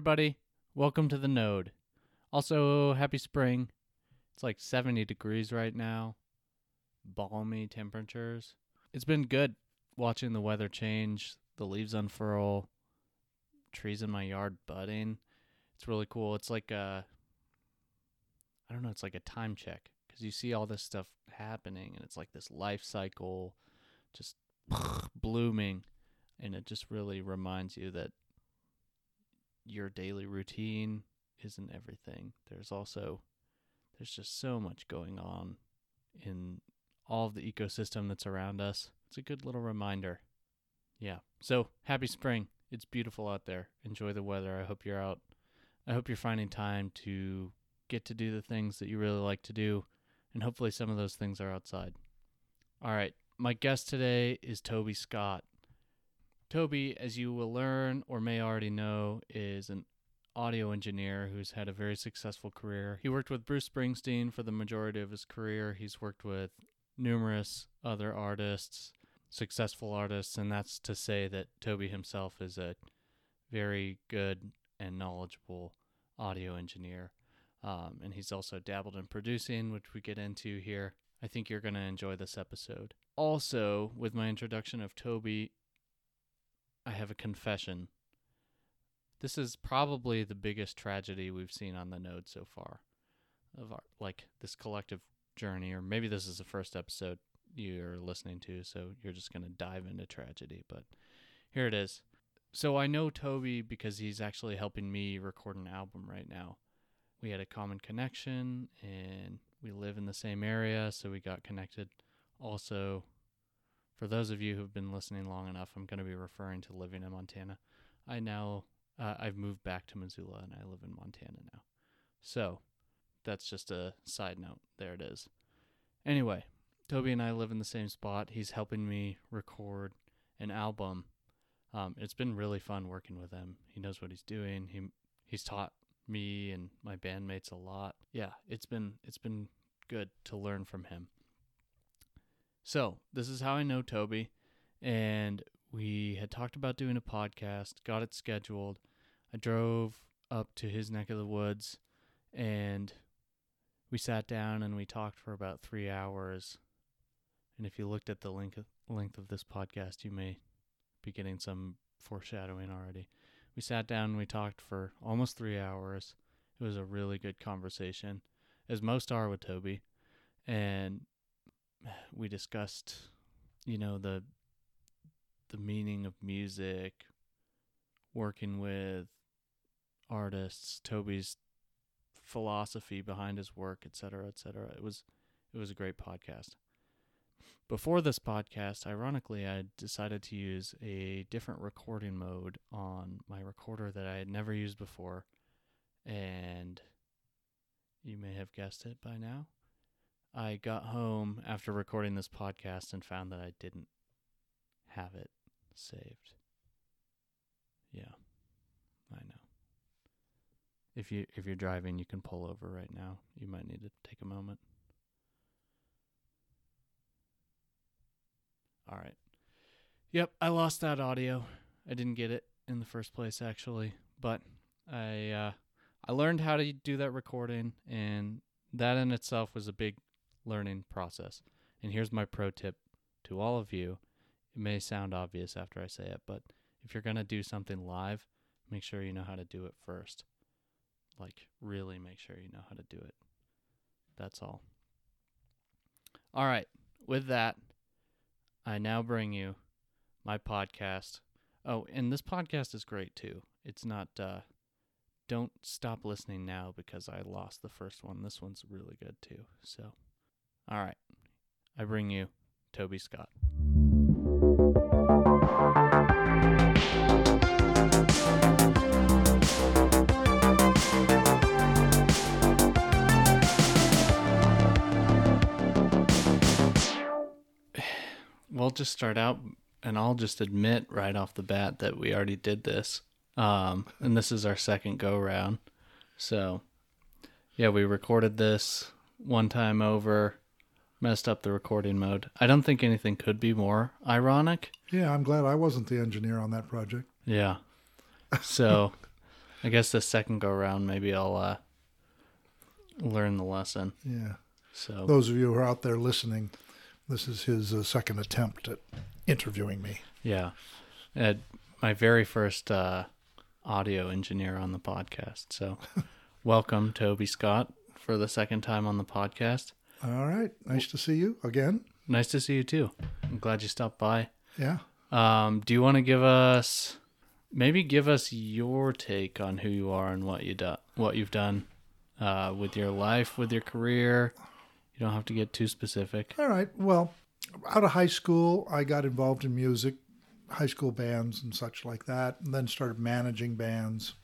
everybody. Welcome to the Node. Also, happy spring. It's like 70 degrees right now, balmy temperatures. It's been good watching the weather change, the leaves unfurl, trees in my yard budding. It's really cool. It's like a, I don't know, it's like a time check because you see all this stuff happening and it's like this life cycle just blooming. And it just really reminds you that your daily routine isn't everything. There's also there's just so much going on in all of the ecosystem that's around us. It's a good little reminder. Yeah. So, happy spring. It's beautiful out there. Enjoy the weather. I hope you're out. I hope you're finding time to get to do the things that you really like to do, and hopefully some of those things are outside. All right. My guest today is Toby Scott. Toby, as you will learn or may already know, is an audio engineer who's had a very successful career. He worked with Bruce Springsteen for the majority of his career. He's worked with numerous other artists, successful artists, and that's to say that Toby himself is a very good and knowledgeable audio engineer. Um, and he's also dabbled in producing, which we get into here. I think you're going to enjoy this episode. Also, with my introduction of Toby, I have a confession. This is probably the biggest tragedy we've seen on the node so far of our like this collective journey or maybe this is the first episode you're listening to so you're just going to dive into tragedy but here it is. So I know Toby because he's actually helping me record an album right now. We had a common connection and we live in the same area so we got connected also for those of you who've been listening long enough, I'm going to be referring to living in Montana. I now uh, I've moved back to Missoula and I live in Montana now. So that's just a side note. There it is. Anyway, Toby and I live in the same spot. He's helping me record an album. Um, it's been really fun working with him. He knows what he's doing. He he's taught me and my bandmates a lot. Yeah, it's been it's been good to learn from him. So, this is how I know Toby. And we had talked about doing a podcast, got it scheduled. I drove up to his neck of the woods and we sat down and we talked for about three hours. And if you looked at the length length of this podcast, you may be getting some foreshadowing already. We sat down and we talked for almost three hours. It was a really good conversation, as most are with Toby. And we discussed, you know, the the meaning of music, working with artists, Toby's philosophy behind his work, et cetera, et cetera. It was it was a great podcast. Before this podcast, ironically, I decided to use a different recording mode on my recorder that I had never used before. And you may have guessed it by now. I got home after recording this podcast and found that I didn't have it saved. Yeah. I know. If you if you're driving, you can pull over right now. You might need to take a moment. All right. Yep, I lost that audio. I didn't get it in the first place actually, but I uh I learned how to do that recording and that in itself was a big learning process. And here's my pro tip to all of you. It may sound obvious after I say it, but if you're going to do something live, make sure you know how to do it first. Like, really make sure you know how to do it. That's all. All right. With that, I now bring you my podcast. Oh, and this podcast is great too. It's not, uh, don't stop listening now because I lost the first one. This one's really good too. So. All right. I bring you Toby Scott. We'll just start out, and I'll just admit right off the bat that we already did this. Um, and this is our second go round. So, yeah, we recorded this one time over messed up the recording mode. I don't think anything could be more ironic. Yeah, I'm glad I wasn't the engineer on that project. Yeah. So I guess the second go around, maybe I'll uh, learn the lesson. Yeah. So Those of you who are out there listening, this is his uh, second attempt at interviewing me. yeah, uh, my very first uh, audio engineer on the podcast. So welcome, Toby Scott, for the second time on the podcast. All right. Nice to see you again. Nice to see you too. I'm glad you stopped by. Yeah. Um, do you want to give us maybe give us your take on who you are and what you do, what you've done uh, with your life, with your career? You don't have to get too specific. All right. Well, out of high school, I got involved in music, high school bands and such like that, and then started managing bands.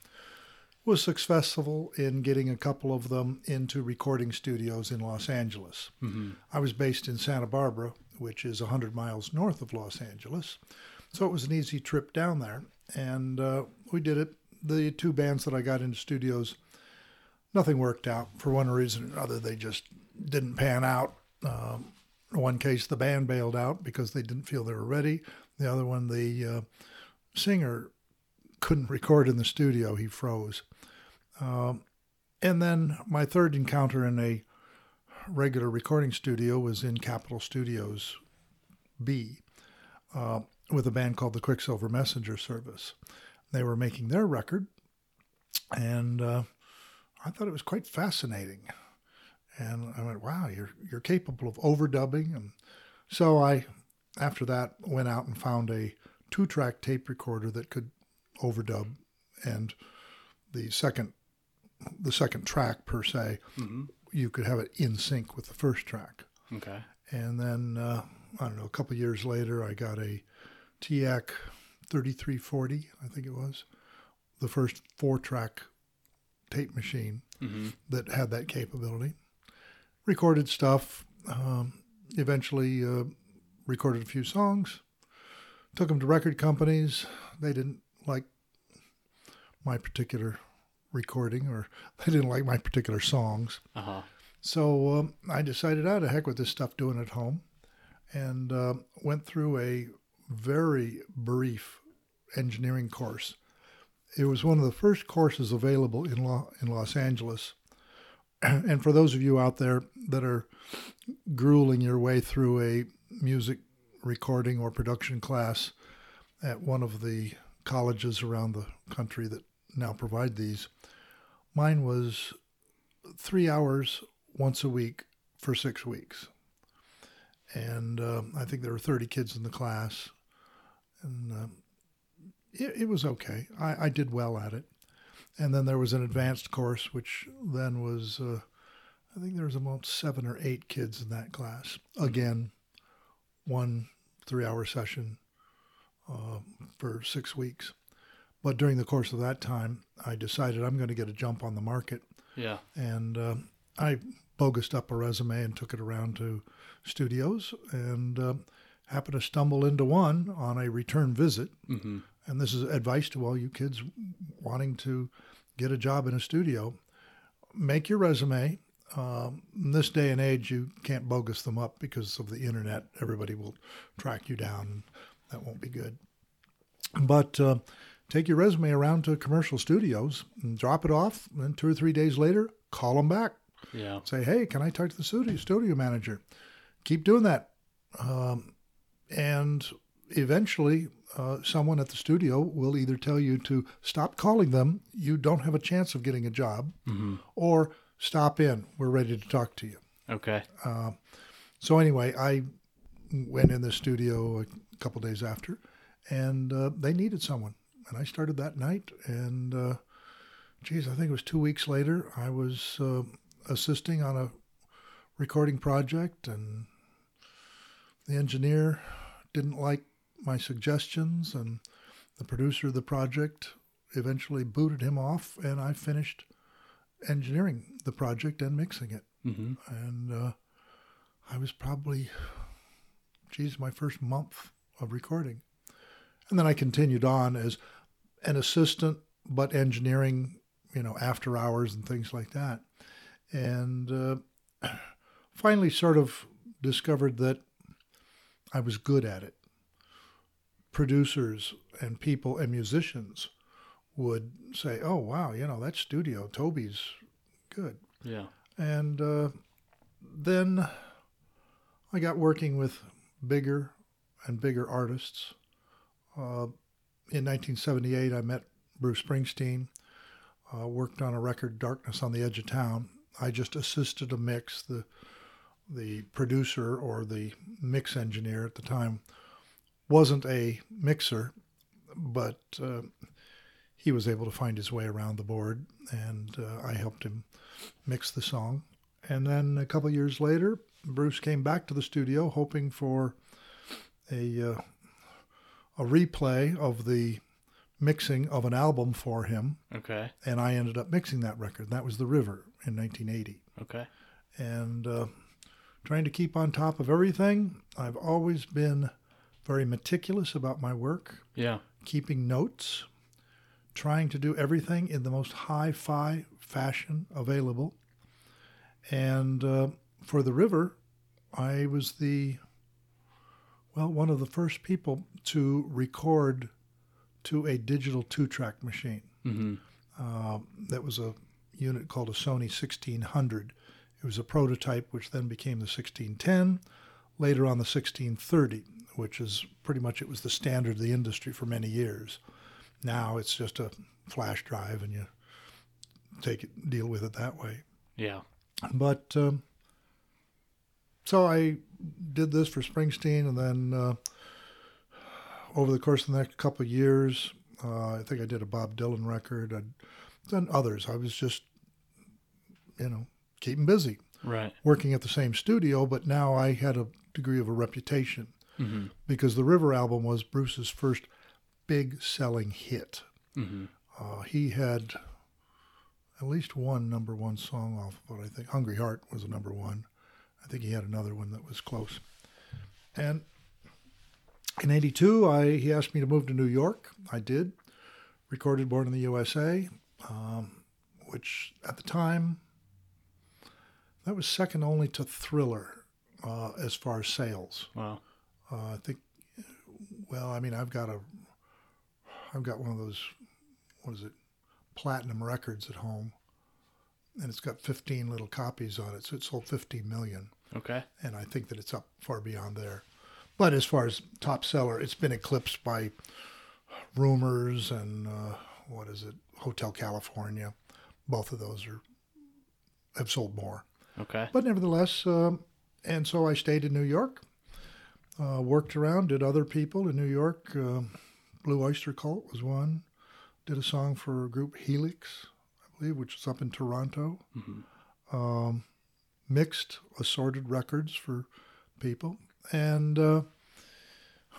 Was successful in getting a couple of them into recording studios in Los Angeles. Mm-hmm. I was based in Santa Barbara, which is 100 miles north of Los Angeles. So it was an easy trip down there. And uh, we did it. The two bands that I got into studios, nothing worked out for one reason or another. They just didn't pan out. Um, in one case, the band bailed out because they didn't feel they were ready. The other one, the uh, singer couldn't record in the studio, he froze. Um, and then my third encounter in a regular recording studio was in Capitol Studios B uh, with a band called the Quicksilver Messenger Service. They were making their record, and uh, I thought it was quite fascinating. And I went, "Wow, you're you're capable of overdubbing." And so I, after that, went out and found a two-track tape recorder that could overdub, and the second the second track per se, Mm-hmm. you could have it in sync with the first track. Okay. And then uh, I don't know, a couple of years later, I got a TEAC 3340, I think it was, the first four-track tape machine Mm-hmm. that had that capability. Recorded stuff. Um, eventually, uh, recorded a few songs. Took them to record companies. They didn't like my particular recording, or they didn't like my particular songs. Uh huh. So um, I decided, out of heck with this stuff doing at home, and uh, went through a very brief engineering course. It was one of the first courses available in Lo- in Los Angeles. And for those of you out there that are grueling your way through a music recording or production class at one of the colleges around the country that now provide these, mine was three hours once a week for six weeks. And uh, I think there were 30 kids in the class. And uh, it, it was okay. I, I did well at it. And then there was an advanced course, which then was, uh, I think there was about seven or eight kids in that class. Again, one three hour session uh, for six weeks. But during the course of that time, I decided I'm going to get a jump on the market Yeah. and uh, I bogus up a resume and took it around to studios and uh, happened to stumble into one on a return visit. Mm-hmm. And this is advice to all you kids wanting to get a job in a studio. Make your resume. Um, in this day and age, you can't bogus them up because of the internet. Everybody will track you down. That won't be good. But uh, take your resume around to commercial studios and drop it off. And two or three days later, call them back. Yeah. Say, hey, can I talk to the studio studio manager? Keep doing that, um, and eventually, uh, someone at the studio will either tell you to stop calling them. You don't have a chance of getting a job, Mm-hmm. or stop in. We're ready to talk to you. Okay. Uh, so anyway, I went in the studio a couple days after, and uh, they needed someone, and I started that night. And uh, geez, I think it was two weeks later, I was uh, assisting on a recording project, and the engineer didn't like my suggestions, and the producer of the project eventually booted him off, and I finished engineering the project and mixing it Mm-hmm. and uh, I was probably, geez, my first month of recording, and then I continued on as an assistant, but engineering, you know, after hours and things like that, and uh, finally, sort of discovered that I was good at it. Producers and people and musicians would say, "Oh wow, you know that studio, Toby's good." Yeah. And uh, then I got working with bigger and bigger artists. Uh, in 1978, I met Bruce Springsteen. Uh, worked on a record, "Darkness on the Edge of Town." I just assisted a mix. The the producer or the mix engineer at the time wasn't a mixer, but uh, he was able to find his way around the board, and uh, I helped him mix the song. And then a couple years later, Bruce came back to the studio hoping for a uh, a replay of the mixing of an album for him, Okay. and I ended up mixing that record. That was The River in 1980 Okay. and uh, trying to keep on top of everything. I've always been very meticulous about my work, Yeah. keeping notes, trying to do everything in the most hi fi fashion available. And uh, for the river, I was the, well, one of the first people to record to a digital two track machine. Mm-hmm. Uh, that was a unit called a Sony 1600. It was a prototype, which then became the 1610, later on the 1630, which is pretty much it was the standard of the industry for many years. Now it's just a flash drive, and you take it, deal with it that way. Yeah. But um, so I did this for Springsteen, and then uh, over the course of the next couple of years, uh, I think I did a Bob Dylan record. I'd done others. I was just, you know, keeping busy, Right. working at the same studio. But now I had a degree of a reputation Mm-hmm. because the River album was Bruce's first big selling hit. Mm-hmm. Uh, he had at least one number one song off of it. I think "Hungry Heart" was a number one. I think he had another one that was close. And in '82, I he asked me to move to New York. I did. Recorded "Born in the USA," um, which at the time that was second only to Thriller uh, as far as sales. Wow. Uh, I think. Well, I mean, I've got a, I've got one of those, what is it, platinum records at home, and it's got 15 little copies on it, so it sold 15 million, Okay. and I think that it's up far beyond there. But as far as top seller, it's been eclipsed by Rumours and uh, what is it, Hotel California. Both of those are have sold more. Okay. But nevertheless, um, and so I stayed in New York, uh, worked around, did other people in New York. Um Blue Oyster Cult was one. Did a song for a group Helix, I believe, which is up in Toronto. Mm-hmm. Um, mixed assorted records for people. And uh,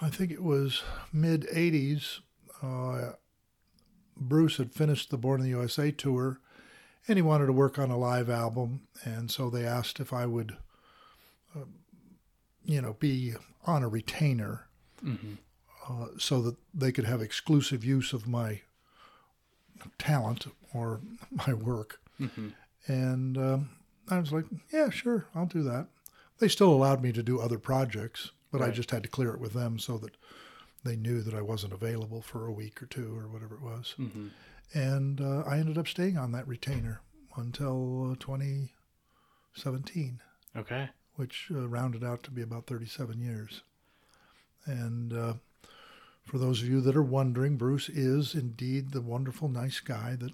I think it was mid 80s. Uh, Bruce had finished the Born in the USA tour and he wanted to work on a live album. And so they asked if I would, uh, you know, be on a retainer Mm-hmm. uh, so that they could have exclusive use of my talent or my work. Mm-hmm. And um, I was like, yeah, sure, I'll do that. They still allowed me to do other projects, but I just had to clear it with them so that they knew that I wasn't available for a week or two or whatever it was. Mm-hmm. And uh, I ended up staying on that retainer until uh, 2017, Okay. which uh, rounded out to be about 37 years. And uh, for those of you that are wondering, Bruce is indeed the wonderful, nice guy that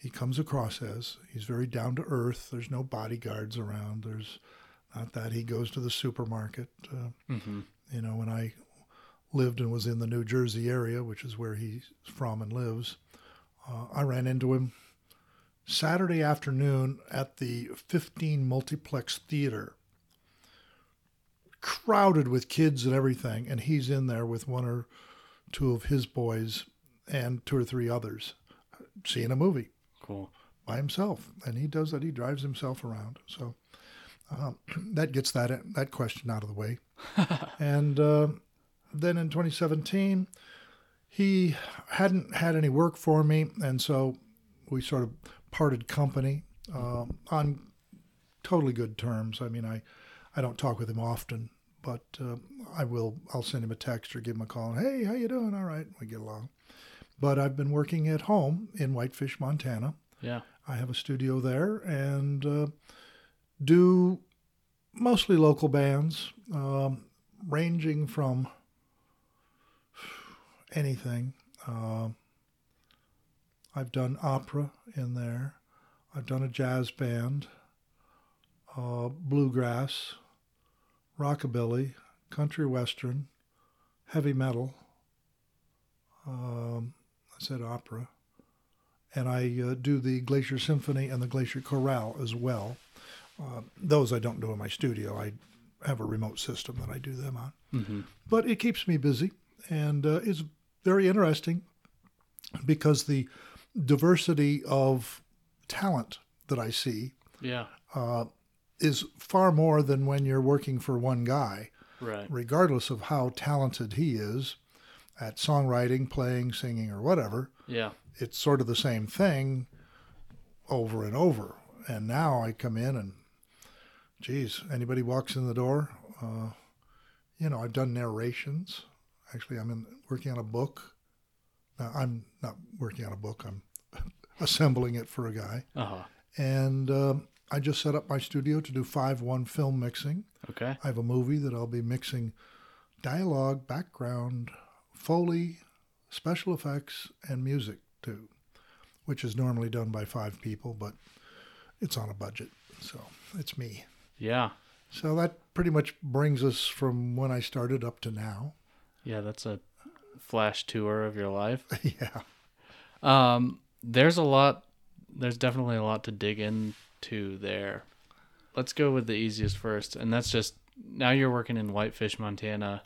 he comes across as. He's very down to earth. There's no bodyguards around. There's not that. He goes to the supermarket. Uh, Mm-hmm. you know, when I lived and was in the New Jersey area, which is where he's from and lives, uh, I ran into him Saturday afternoon at the 15 Multiplex Theater, crowded with kids and everything, and he's in there with one or two of his boys and two or three others seeing a movie Cool. by himself, and he does that. He drives himself around, so um, that gets that that question out of the way. and uh, then in 2017, he hadn't had any work for me, and so we sort of parted company um, on totally good terms. I mean, I I don't talk with him often, but uh, I will. I'll send him a text or give him a call. Hey, how you doing? All right, we get along. But I've been working at home in Whitefish, Montana. Yeah. I have a studio there and uh, do mostly local bands, um, ranging from anything. Uh, I've done opera in there. I've done a jazz band, uh, bluegrass, rockabilly, country western, heavy metal. Um, said opera. And I uh, do the Glacier Symphony and the Glacier Chorale as well. Uh, those I don't do in my studio. I have a remote system that I do them on. Mm-hmm. But it keeps me busy and uh, is very interesting because the diversity of talent that I see Yeah. uh, is far more than when you're working for one guy, Right. regardless of how talented he is at songwriting, playing, singing, or whatever. Yeah. It's sort of the same thing over and over. And now I come in and, geez, anybody walks in the door, uh, you know, I've done narrations. Actually, I'm in, working on a book. Now, I'm not working on a book. I'm assembling it for a guy. Uh huh. And um, I just set up my studio to do 5 1 film mixing. Okay. I have a movie that I'll be mixing dialogue, background, Foley, special effects, and music too, which is normally done by five people, but it's on a budget. So it's me. Yeah. So that pretty much brings us from when I started up to now. Yeah. That's a flash tour of your life. yeah. Um, there's a lot. There's definitely a lot to dig into there. Let's go with the easiest first, and that's just now you're working in Whitefish, Montana,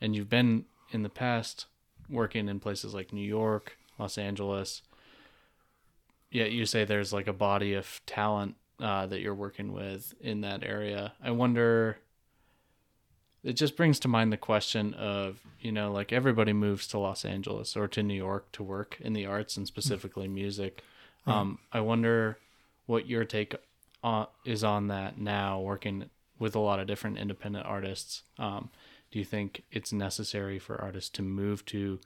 and you've been in the past working in places like New York, Los Angeles. Yet you say there's like a body of talent uh, that you're working with in that area. I wonder. It just brings to mind the question of, you know, like everybody moves to Los Angeles or to New York to work in the arts and specifically music. Um, I wonder what your take on, is on that now, working with a lot of different independent artists. Um, do you think it's necessary for artists to move to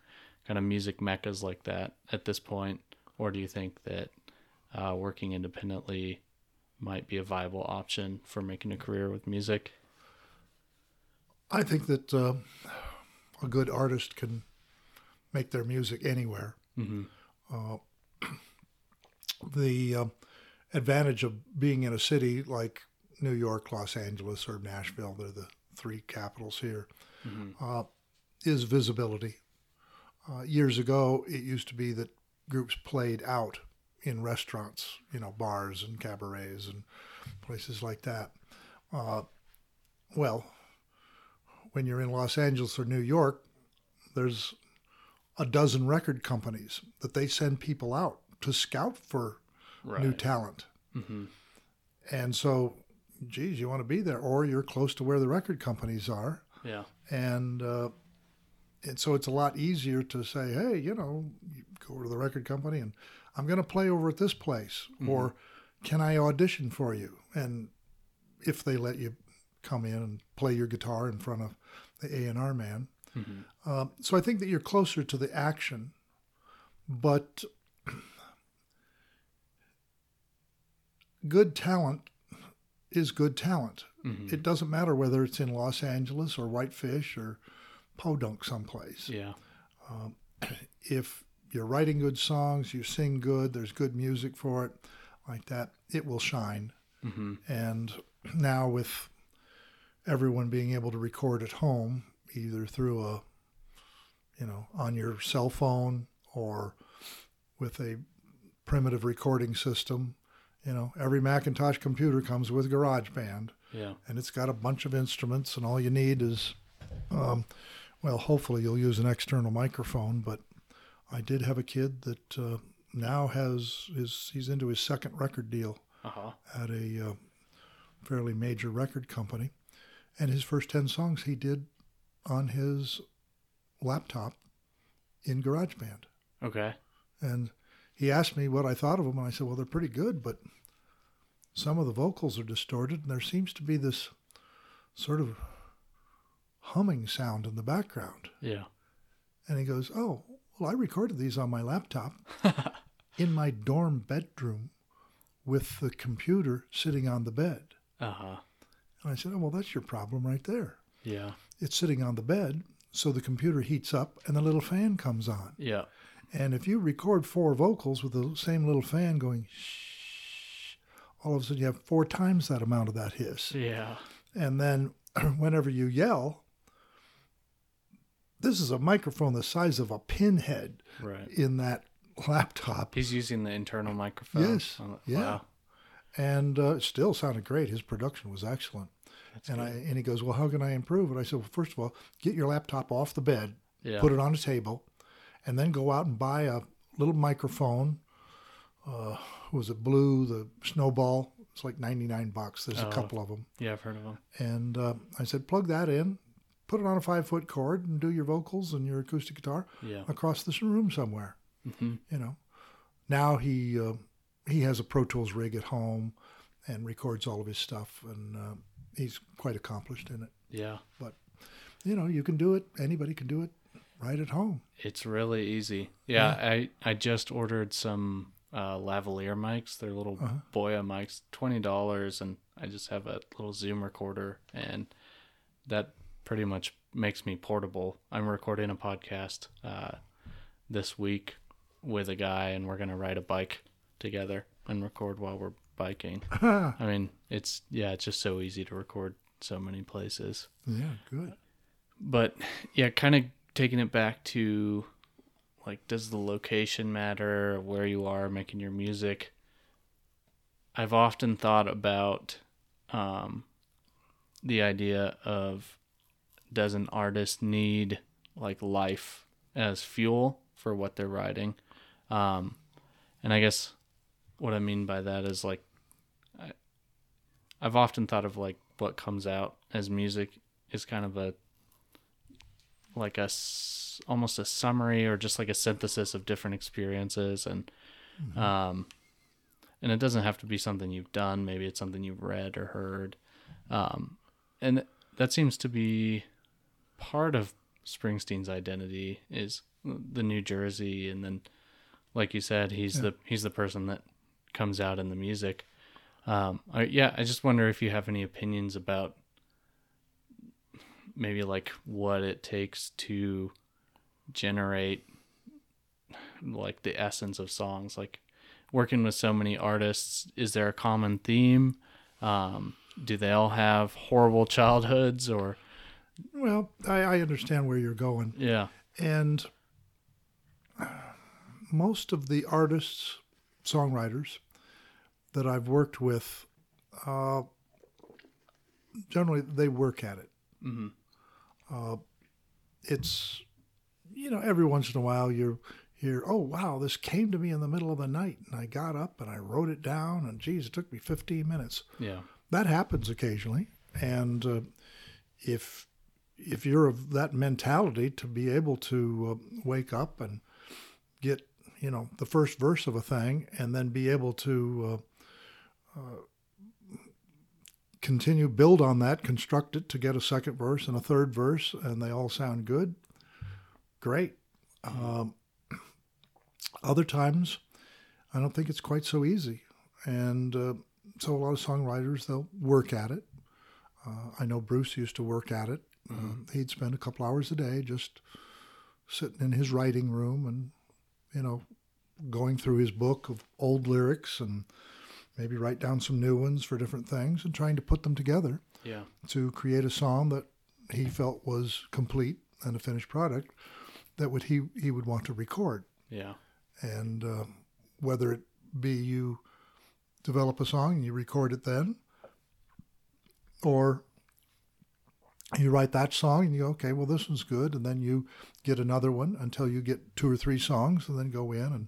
kind of music meccas like that at this point, or do you think that uh, working independently might be a viable option for making a career with music? I think that uh, a good artist can make their music anywhere. Mm-hmm. Uh, the uh, advantage of being in a city like New York, Los Angeles, or Nashville, they're the three capitals here, Mm-hmm. uh, is visibility. Uh, years ago, it used to be that groups played out in restaurants, you know, bars and cabarets and places like that. Uh, well, when you're in Los Angeles or New York, there's a dozen record companies that they send people out to scout for Right. new talent. mm-hmm. And so, geez, you want to be there, or you're close to where the record companies are. Yeah. And, uh, and so it's a lot easier to say, hey, you know, you go over to the record company and I'm going to play over at this place, or can I audition for you? And if they let you come in and play your guitar in front of the A and R man, Mm-hmm. uh, so I think that you're closer to the action, but good talent is good talent. Mm-hmm. It doesn't matter whether it's in Los Angeles or Whitefish or Podunk someplace. Yeah. If you're writing good songs, you sing good, there's good music for it, like that, it will shine. Mm-hmm. And now with everyone being able to record at home, either through a, you know, on your cell phone or with a primitive recording system, you know, every Macintosh computer comes with GarageBand Yeah. and it's got a bunch of instruments, and all you need is, um, well, hopefully you'll use an external microphone. But I did have a kid that uh, now has his he's into his second record deal Uh huh. at a uh, fairly major record company, and his first ten songs he did on his laptop in GarageBand. Okay. And he asked me what I thought of them, and I said, "Well, they're pretty good, but some of the vocals are distorted, and there seems to be this sort of humming sound in the background." Yeah. And he goes, "Oh, Well, I recorded these on my laptop in my dorm bedroom with the computer sitting on the bed. Uh huh. And I said, Oh, well, that's your problem right there. Yeah. It's sitting on the bed, so the computer heats up and the little fan comes on. Yeah. And if you record four vocals with the same little fan going shh, all of a sudden you have four times that amount of that hiss. Yeah. And then whenever you yell, this is a microphone the size of a pinhead Right. in that laptop. He's using the internal microphone. Yes, on it. yeah. And uh, it still sounded great. His production was excellent. That's and good. I and he goes, Well, how can I improve? And I said, Well, first of all, get your laptop off the bed, yeah. put it on a table, and then go out and buy a little microphone. Uh, was it blue? The Snowball. It's like ninety nine bucks. There's Oh. a couple of them. yeah, I've heard of them. And uh, I said, plug that in, put it on a five foot cord, and do your vocals and your acoustic guitar Yeah. across this room somewhere. hmm You know. Now he uh, he has a Pro Tools rig at home, and records all of his stuff, and uh, he's quite accomplished in it. Yeah. But you know, you can do it. Anybody can do it right at home. It's really easy. Yeah, I I just ordered some uh, lavalier mics. They're little Uh-huh. Boya mics, twenty dollars, and I just have a little Zoom recorder, and that pretty much makes me portable. I'm recording a podcast uh, this week with a guy, and we're gonna ride a bike together and record while we're biking. I mean, it's yeah, it's just so easy to record so many places Yeah, good. but yeah, kind of taking it back to like, does the location matter? Where you are making your music? I've often thought about um, the idea of does an artist need like life as fuel for what they're writing? Um, and I guess what I mean by that is like, I, I've often thought of like what comes out as music is kind of a like a almost a summary or just like a synthesis of different experiences and um and it doesn't have to be something you've done. Maybe it's something you've read or heard. Um and that seems to be part of Springsteen's identity is the New Jersey. And then like you said he's Yeah. the he's the person that comes out in the music. Um I, yeah I just wonder if you have any opinions about maybe like what it takes to generate like the essence of songs. Like working with so many artists is there a common theme? Um do they all have horrible childhoods or? Well, I, I understand where you're going. yeah. And most of the artists, songwriters that I've worked with, uh, generally they work at it. Hmm It's, you know, every once in a while you hear, oh, wow, this came to me in the middle of the night and I got up and I wrote it down and geez, it took me 15 minutes. yeah That happens occasionally. And uh, if if you're of that mentality to be able to uh, wake up and get you know the first verse of a thing and then be able to uh, uh, continue build on that construct it to get a second verse and a third verse and they all sound good. Great. Um, other times i don't think it's quite so easy. And uh, so a lot of songwriters they'll work at it. Uh, i know bruce used to work at it. Uh, he'd spend a couple hours a day just sitting in his writing room and you know going through his book of old lyrics and maybe write down some new ones for different things and trying to put them together yeah. to create a song that he felt was complete and a finished product that would he he would want to record. Yeah. And uh, whether it be you develop a song and you record it then, or you write that song and you go, okay, well, this one's good, and then you get another one until you get two or three songs, and then go in and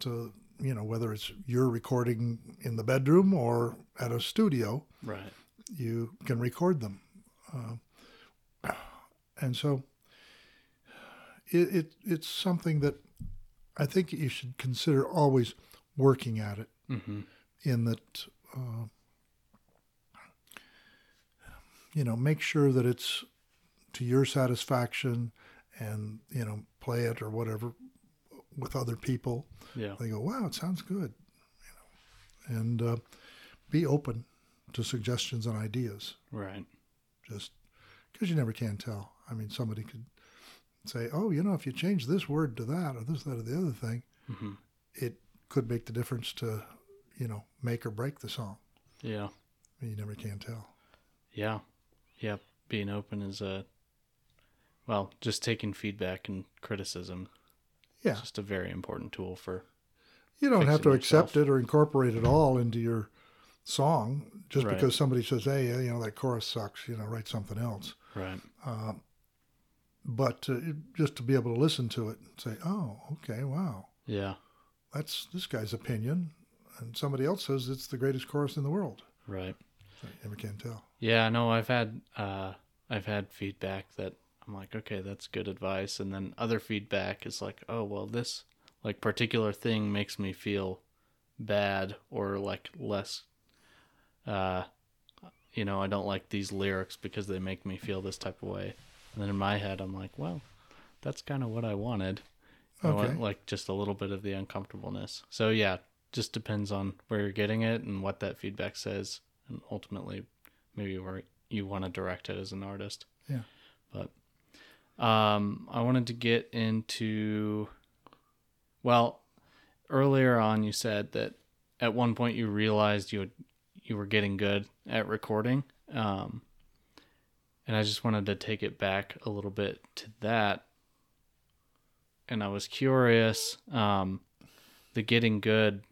to you know whether it's you're recording in the bedroom or at a studio, right you can record them, uh, and so it, it it's something that I think you should consider always working at it. hmm In that, uh, you know, make sure that it's to your satisfaction, and you know, play it or whatever with other people. Yeah. They go, "Wow, it sounds good," you know, and uh, be open to suggestions and ideas. Right. Just because you never can tell. I mean, somebody could say, "Oh, you know, if you change this word to that or this, that, or the other thing, hmm it could make the difference to, you know, make or break the song." Yeah. I mean, you never can tell. Yeah. Yeah. Being open is a, well, just taking feedback and criticism. Yeah. It's just a very important tool for, You don't have to fixing accept it or incorporate it all into your song just Right. because somebody says, "Hey, you know, that chorus sucks," you know, write something else. right. Uh, but uh, just to be able to listen to it and say, "Oh, okay, wow, Yeah. that's this guy's opinion," and somebody else says it's the greatest chorus in the world. Right. So you never can tell. Yeah, no, I've had uh I've had feedback that I'm like, okay, that's good advice, and then other feedback is like, oh, well, this like particular thing makes me feel bad or like less uh you know, I don't like these lyrics because they make me feel this type of way. And then in my head I'm like, well, that's kind of what I wanted. I want Okay. like just a little bit of the uncomfortableness. So yeah, just depends on where you're getting it and what that feedback says and ultimately maybe where you want to direct it as an artist. Yeah. But um I wanted to get into well, earlier on you said that at one point you realized you you were getting good at recording. Um and I just wanted to take it back a little bit to that. And I was curious um the getting good,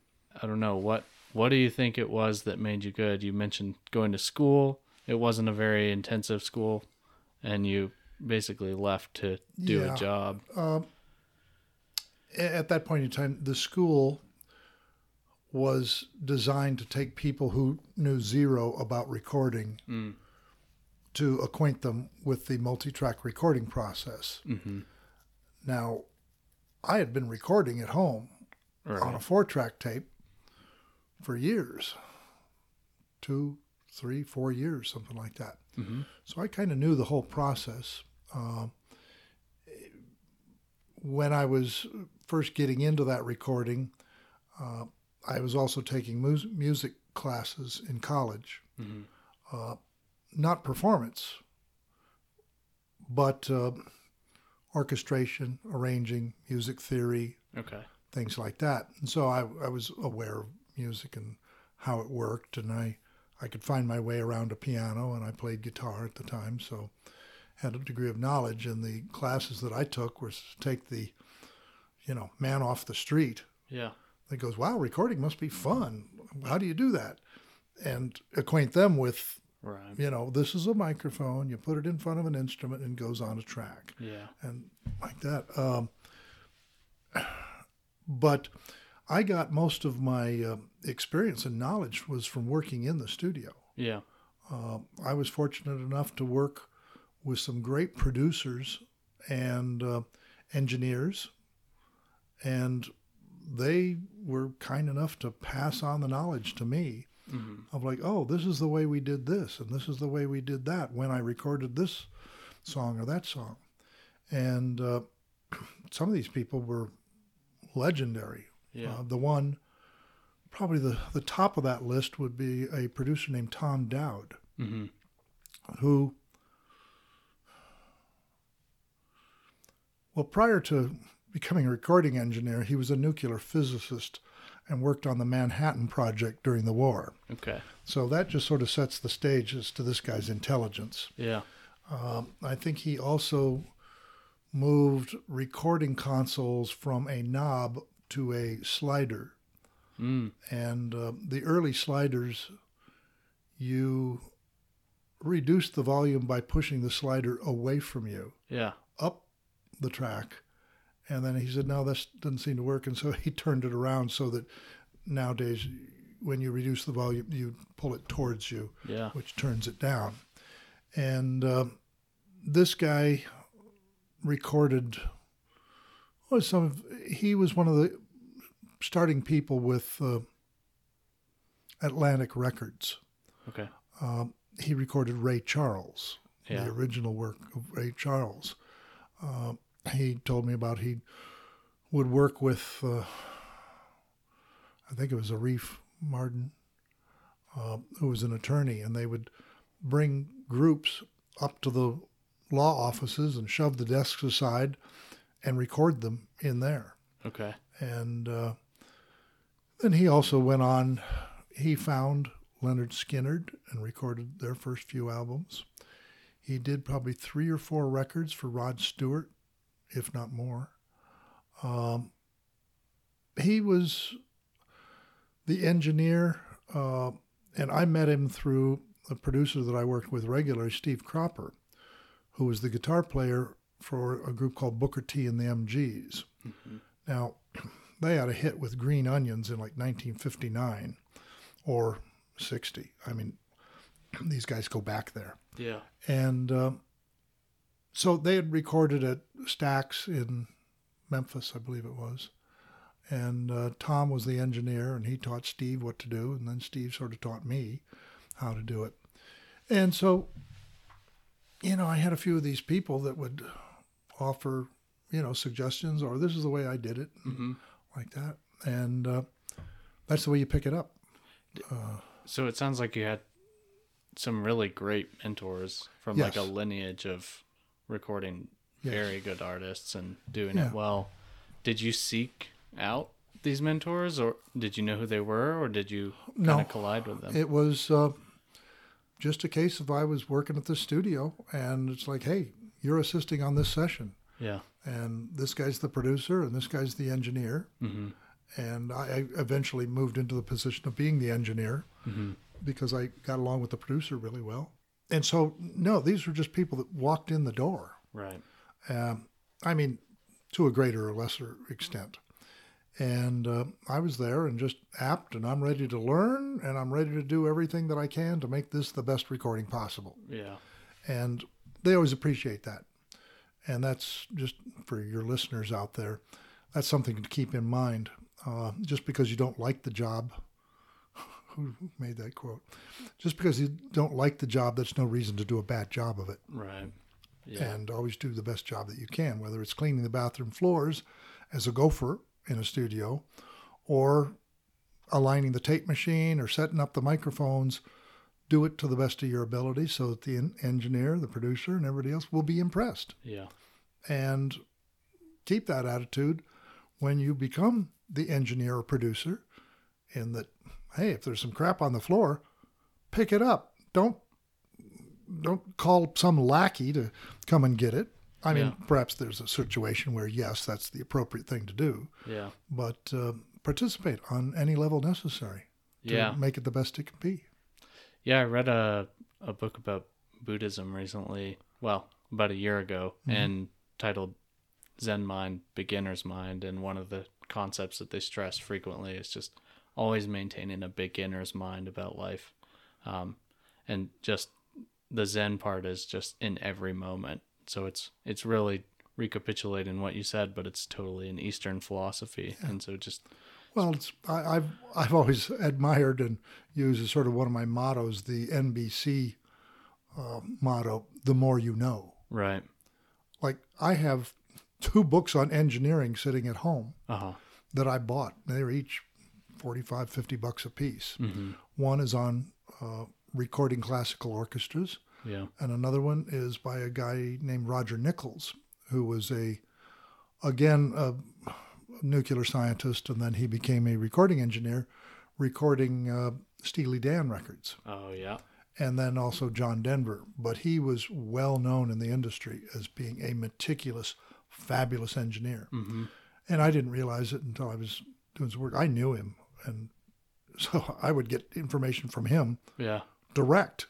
I don't know what what do you think it was that made you good? You mentioned going to school. It wasn't a very intensive school and you basically left to do Yeah. a job. Um, at that point in time, the school was designed to take people who knew zero about recording Mm. to acquaint them with the multi-track recording process. Mm-hmm. Now, I had been recording at home on a four-track tape for years, two, three, four years, something like that. Mm-hmm. So I kind of knew the whole process. Um when I was first getting into that recording, uh, I was also taking mus- music classes in college, Mm-hmm. uh, not performance, but uh, orchestration, arranging, music theory, Okay. things like that. And so I, I was aware of music and how it worked, and I, I could find my way around a piano, and I played guitar at the time, so had a degree of knowledge. And the classes that I took was to take the, you know, man off the street Yeah. that goes, "Wow, recording must be fun. How do you do that?" And acquaint them with, Right. you know, this is a microphone. You put it in front of an instrument, and goes on a track Yeah. and like that. Um, but I got most of my uh, experience and knowledge was from working in the studio. Yeah. Uh, I was fortunate enough to work with some great producers and uh, engineers, and they were kind enough to pass on the knowledge to me Mm-hmm. of like, oh, this is the way we did this, and this is the way we did that when I recorded this song or that song. And uh, some of these people were legendary. Yeah. Uh, the one, probably the, the top of that list would be a producer named Tom Dowd, mm-hmm. who, well, prior to becoming a recording engineer, he was a nuclear physicist and worked on the Manhattan Project during the war. Okay. So that just sort of sets the stage as to this guy's intelligence. Yeah. Um, I think he also moved recording consoles from a knob to a slider. Mm. And uh, the early sliders, you reduced the volume by pushing the slider away from you, Yeah. The track. And then he said, no, this doesn't seem to work. And so he turned it around so that nowadays, when you reduce the volume, you pull it towards you Yeah. which turns it down. And uh, this guy recorded. Well, some of, he was one of the starting people with uh, Atlantic Records. Okay. Um, he recorded Ray Charles, Yeah. the original work of Ray Charles. Uh, he told me about he would work with, uh, I think it was Arif Mardin, uh, who was an attorney, and they would bring groups up to the law offices and shove the desks aside and record them in there. Okay. And uh, then he also went on, he found Lynyrd Skynyrd and recorded their first few albums. He did probably three or four records for Rod Stewart, if not more. Um, he was the engineer, uh, and I met him through a producer that I worked with regularly, Steve Cropper, who was the guitar player for a group called Booker T and the MGs. Mm-hmm. Now, they had a hit with Green Onions in like 1959 or 60. I mean, these guys go back there. Yeah. And uh, so they had recorded at Stax in Memphis, I believe it was. And uh, Tom was the engineer, and he taught Steve what to do, and then Steve sort of taught me how to do it. And so, you know, I had a few of these people that would offer, you know, suggestions, or this is the way I did it, mm-hmm. like that. And uh, that's the way you pick it up. Uh, so it sounds like you had some really great mentors from yes. like a lineage of recording yes. very good artists and doing yeah. it well. Did you seek out these mentors, or did you know who they were, or did you kind no, of collide with them? It was uh, just a case of I was working at the studio, and it's like, hey, you're assisting on this session. Yeah. And this guy's the producer, and this guy's the engineer. Mm-hmm. And I, I, eventually moved into the position of being the engineer mm-hmm. Because I got along with the producer really well. And so, no, these were just people that walked in the door. Right. Um, I mean, to a greater or lesser extent. And uh, I was there and just apt, and I'm ready to learn, and I'm ready to do everything that I can to make this the best recording possible. Yeah. And they always appreciate that. And that's just for your listeners out there, that's something to keep in mind. Uh, just because you don't like the job, who made that quote? Just because you don't like the job, that's no reason to do a bad job of it. Right. Yeah. And always do the best job that you can, whether it's cleaning the bathroom floors as a gopher in a studio or aligning the tape machine or setting up the microphones. Do it to the best of your ability so that the engineer, the producer, and everybody else will be impressed. Yeah. And keep that attitude when you become the engineer or producer, in that, hey, if there's some crap on the floor, pick it up. Don't don't call some lackey to come and get it. I mean, yeah. perhaps there's a situation where yes, that's the appropriate thing to do. Yeah. But uh, participate on any level necessary. To yeah. Make it the best it can be. Yeah, I read a a book about Buddhism recently. Well, about a year ago, mm-hmm. and titled Zen Mind, Beginner's Mind, and one of the concepts that they stress frequently is just always maintaining a beginner's mind about life, um, and just the Zen part is just in every moment. So it's it's really recapitulating what you said, but it's totally an Eastern philosophy, yeah. and so just well, it's I, have I've always admired and used as sort of one of my mottos the NBC uh, motto: "The more you know." Right. Like I have two books on engineering sitting at home uh-huh. that I bought. They're each 45, 50 bucks a piece. Mm-hmm. One is on uh, recording classical orchestras. Yeah. And another one is by a guy named Roger Nichols, who was a, again, a nuclear scientist, and then he became a recording engineer, recording uh, Steely Dan records. Oh, yeah. And then also John Denver. But he was well known in the industry as being a meticulous, fabulous engineer. Mm-hmm. And I didn't realize it until I was doing some work. I knew him. And so I would get information from him. Yeah. Direct.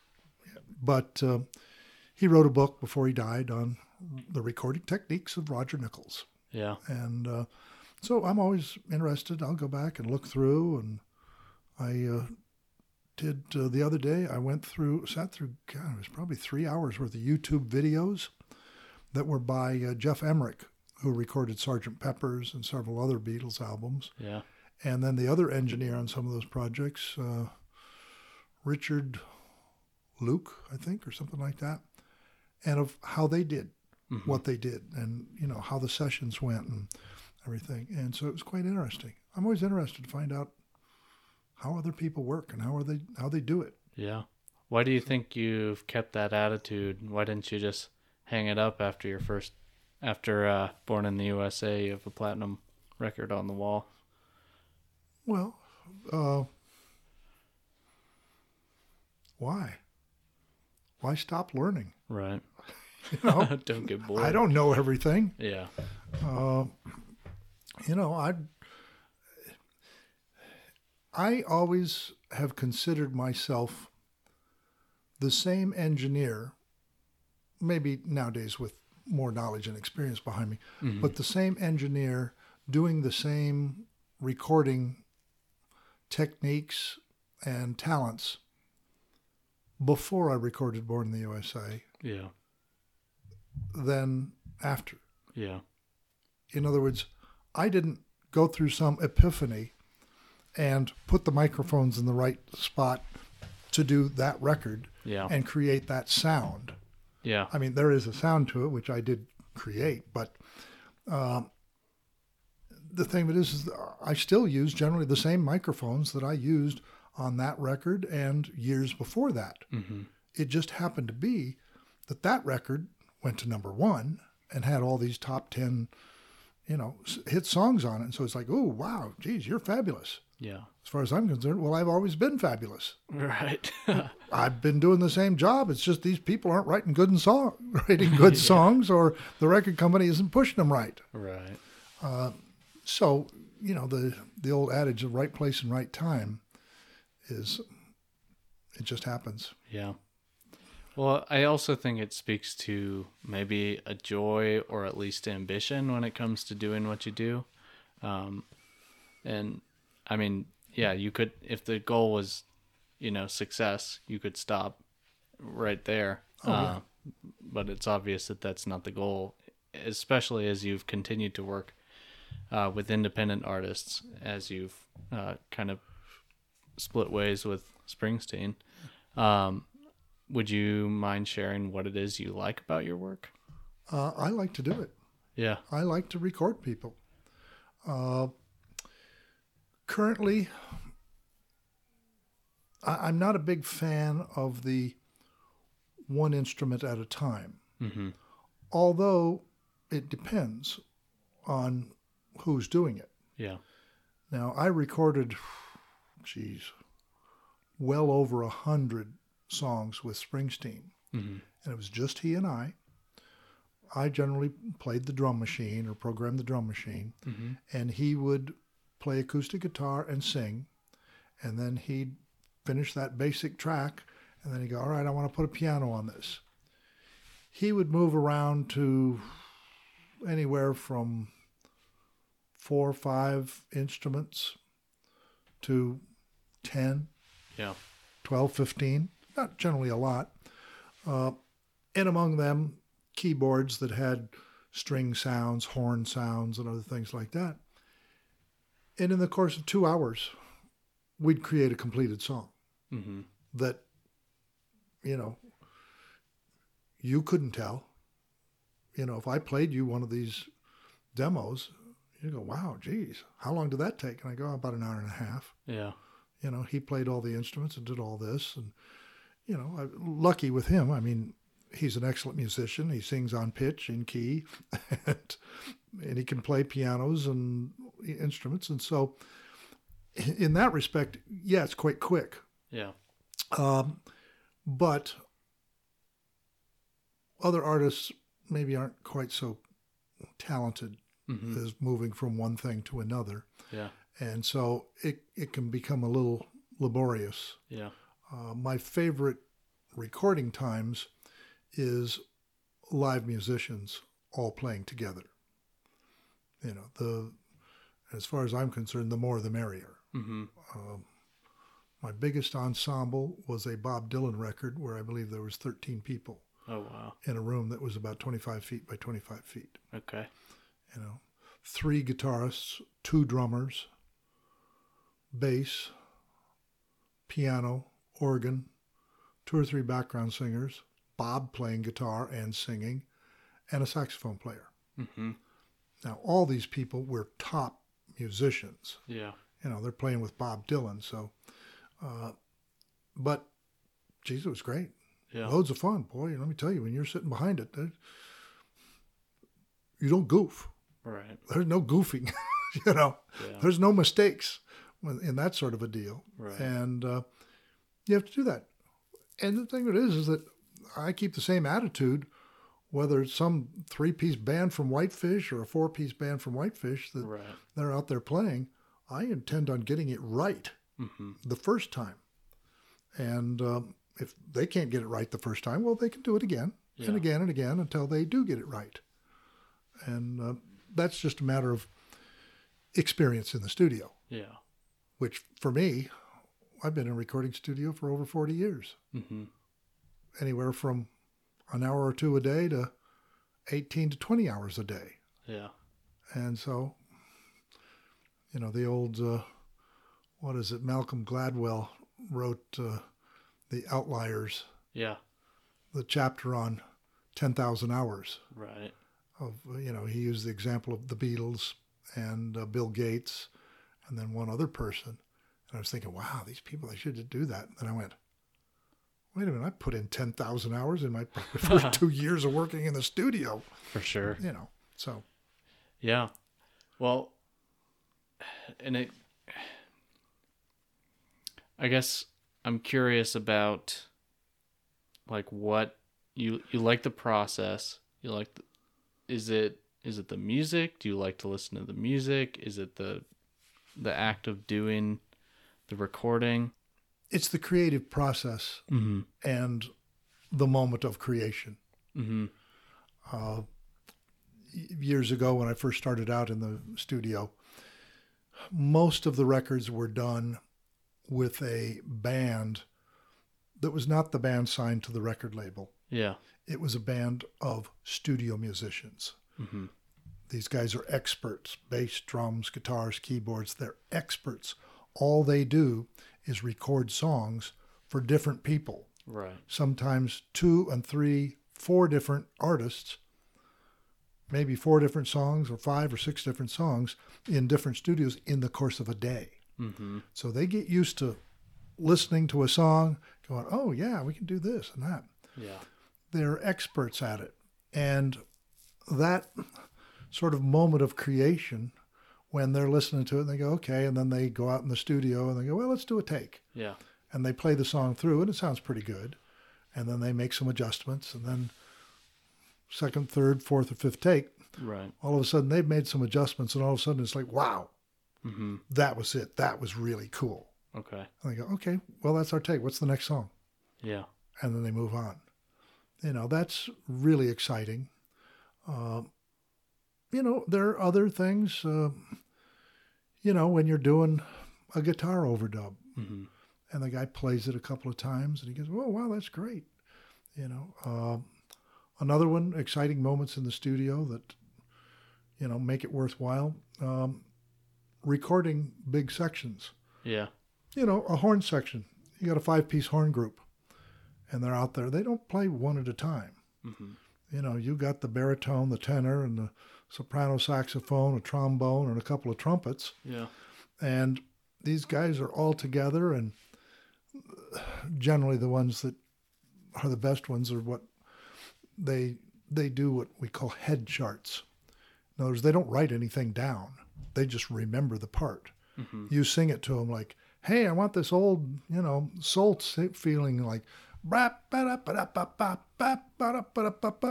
But uh, he wrote a book before he died on the recording techniques of Roger Nichols. Yeah. And uh, so I'm always interested. I'll go back and look through. And I uh, did uh, the other day, I went through, sat through, God, it was probably three hours worth of YouTube videos that were by uh, Geoff Emerick, who recorded Sgt. Pepper's and several other Beatles albums. Yeah. And then the other engineer on some of those projects, uh, Richard Lush, I think, or something like that, and of how they did. Mhm. what they did and you know how the sessions went and everything. And so it was quite interesting. I'm always interested to find out how other people work and how are they how they do it. Yeah. Why do you think you've kept that attitude? Why didn't you just hang it up after your first, after uh, Born in the USA, you have a platinum record on the wall? Well, uh, why? Why stop learning? Right. You know, don't get bored. I don't know everything. Yeah. Uh, you know, I I always have considered myself the same engineer, maybe nowadays with more knowledge and experience behind me, Mhm. but the same engineer doing the same recording techniques and talents before I recorded Born in the USA Yeah. than after. Yeah. In other words, I didn't go through some epiphany and put the microphones in the right spot to do that record Yeah. and create that sound. Yeah. I mean, there is a sound to it, which I did create, but um, the thing of it is, is I still use generally the same microphones that I used on that record and years before that. Mm-hmm. It just happened to be that that record went to number one and had all these top 10, you know, hit songs on it. And so it's like, oh, wow, geez, you're fabulous. Yeah. As far as I'm concerned, well, I've always been fabulous. Right. I've been doing the same job. It's just these people aren't writing good and song, writing good Yeah. songs, or the record company isn't pushing them right. right. So you know the the old adage of right place and right time is it just happens. Yeah. Well, I also think it speaks to maybe a joy or at least ambition when it comes to doing what you do. Um, and I mean, yeah, you could, if the goal was, you know, success, you could stop right there. Oh, yeah. Uh, but it's obvious that that's not the goal, especially as you've continued to work uh, with independent artists, as you've uh, kind of split ways with Springsteen. Um, would you mind sharing what it is you like about your work? Uh, I like to do it. Yeah. I like to record people. Uh, currently, I, I'm not a big fan of the one instrument at a time, Mm-hmm. although it depends on who's doing it. Yeah. Now, I recorded, geez, well over a hundred songs with Springsteen, Mm-hmm. and it was just he and I. I generally played the drum machine or programmed the drum machine, Mm-hmm. and he would play acoustic guitar and sing, and then he'd finish that basic track, and then he'd go, "All right, I want to put a piano on this." He would move around to anywhere from four or five instruments to 10, Yeah. 12, 15, not generally a lot. Uh, and among them, keyboards that had string sounds, horn sounds, and other things like that. And in the course of two hours, we'd create a completed song Mm-hmm. that, you know, you couldn't tell. You know, if I played you one of these demos, you go, wow, geez, how long did that take? And I go, about an hour and a half. Yeah. You know, he played all the instruments and did all this. And, you know, I, lucky with him. I mean, he's an excellent musician. He sings on pitch, in key, and, and he can play pianos and instruments. And so, in that respect, yeah, it's quite quick. Yeah. Um, but other artists maybe aren't quite so talented Mm-hmm. as moving from one thing to another. Yeah. And so it, it can become a little laborious. Yeah. Uh, my favorite recording times is live musicians all playing together. You know, the as far as I'm concerned, the more the merrier. Mm-hmm. Um, my biggest ensemble was a Bob Dylan record where I believe there was 13 people Oh wow. in a room that was about 25 feet by 25 feet. Okay. You know, three guitarists, two drummers, bass, piano, organ, two or three background singers, Bob playing guitar and singing, and a saxophone player. Mm-hmm. Now, all these people were top musicians. Yeah. You know, they're playing with Bob Dylan. So, uh, but, geez, it was great. Yeah. Loads of fun, boy. Let me tell you, when you're sitting behind it, you don't goof. Right. There's no goofing. you know, Yeah. there's no mistakes in that sort of a deal. Right. And uh, you have to do that. And the thing it is, is that I keep the same attitude, whether it's some three-piece band from Whitefish or a four-piece band from Whitefish that Right. they're out there playing. I intend on getting it right Mm-hmm. the first time. And um, if they can't get it right the first time, well, they can do it again Yeah. and again and again until they do get it right. And uh, that's just a matter of experience in the studio, Yeah. which for me, I've been in a recording studio for over 40 years, Mm-hmm. anywhere from an hour or two a day to 18 to 20 hours a day. Yeah. And so, you know, the old, uh, what is it? Malcolm Gladwell wrote uh, The Outliers, Yeah. the chapter on 10,000 hours. Right. Of, you know, he used the example of the Beatles and uh, Bill Gates and then one other person. And I was thinking, wow, these people, they should do that. And then I went, wait a minute, I put in 10,000 hours in my first two years of working in the studio, For sure. you know. So, Yeah. Well, and it, I guess I'm curious about like what you you like the process. You like the, is it is it the music? Do you like to listen to the music? Is it the the act of doing the recording? it's the creative process Mm-hmm. and the moment of creation. Mm-hmm. Uh, years ago, when I first started out in the studio, most of the records were done with a band that was not the band signed to the record label. Yeah. It was a band of studio musicians. Mm-hmm. These guys are experts bass, drums, guitars, keyboards. They're experts. All they do is record songs for different people Right. sometimes two and three, four different artists, maybe four different songs or five or six different songs in different studios in the course of a day. Mm-hmm. So they get used to listening to a song, going, oh, yeah, we can do this and that. Yeah. They're experts at it. And that sort of moment of creation, when they're listening to it and they go, okay, and then they go out in the studio and they go, well, let's do a take Yeah. and they play the song through and it sounds pretty good and then they make some adjustments and then second third fourth or fifth take Right. all of a sudden they've made some adjustments and all of a sudden it's like wow Mm-hmm. that was it that was really cool Okay. and they go okay well that's our take what's the next song Yeah. and then they move on you know that's really exciting. Uh, you know there are other things uh, you know when you're doing a guitar overdub Mm-hmm. and the guy plays it a couple of times and he goes oh wow that's great you know. Um, another one exciting moments in the studio that you know make it worthwhile um, recording big sections. Yeah. you know a horn section. You got a five piece horn group and they're out there they don't play one at a time Mm-hmm. you know you got the baritone the tenor and the soprano saxophone a trombone and a couple of trumpets Yeah. and these guys are all together and generally the ones that are the best ones are what they they do what we call head charts in other words they don't write anything down they just remember the part Mm-hmm. you sing it to them like hey i want this old you know soul feeling like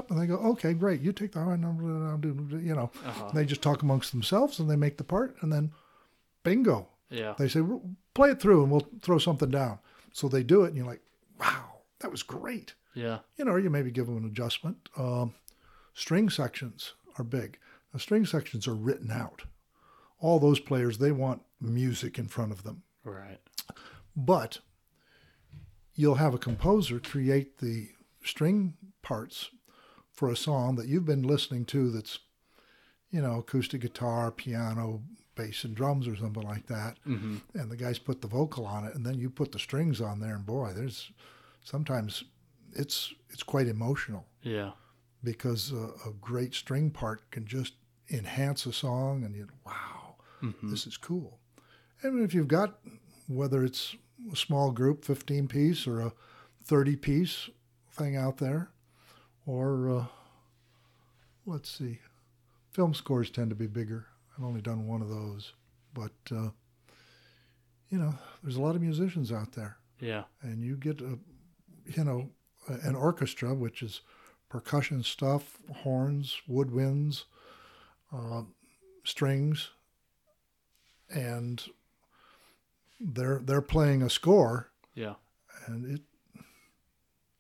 And they go okay great you take the high number you know Uh-huh. they just talk amongst themselves and they make the part and then bingo Yeah. they say, play it through and we'll throw something down. So they do it, and you're like, wow, that was great. Yeah. You know, you maybe give them an adjustment. Um, string sections are big. Now, string sections are written out. All those players, they want music in front of them. Right. But you'll have a composer create the string parts for a song that you've been listening to that's, you know, acoustic guitar, piano, bass, and drums or something like that. Mm-hmm. And the guys put the vocal on it, and then you put the strings on there, and boy, there's sometimes it's it's quite emotional. Yeah. because a, a great string part can just enhance a song and you wow, Mhm. this is cool. And if you've got whether it's small group, 15 piece or a 30 piece thing out there, or uh, let's see, film scores tend to be bigger. I've only done one of those, but uh, you know, there's a lot of musicians out there, Yeah. and you get a, you know, an orchestra which is percussion stuff, horns, woodwinds, uh, strings, and they're they're playing a score Yeah. and it,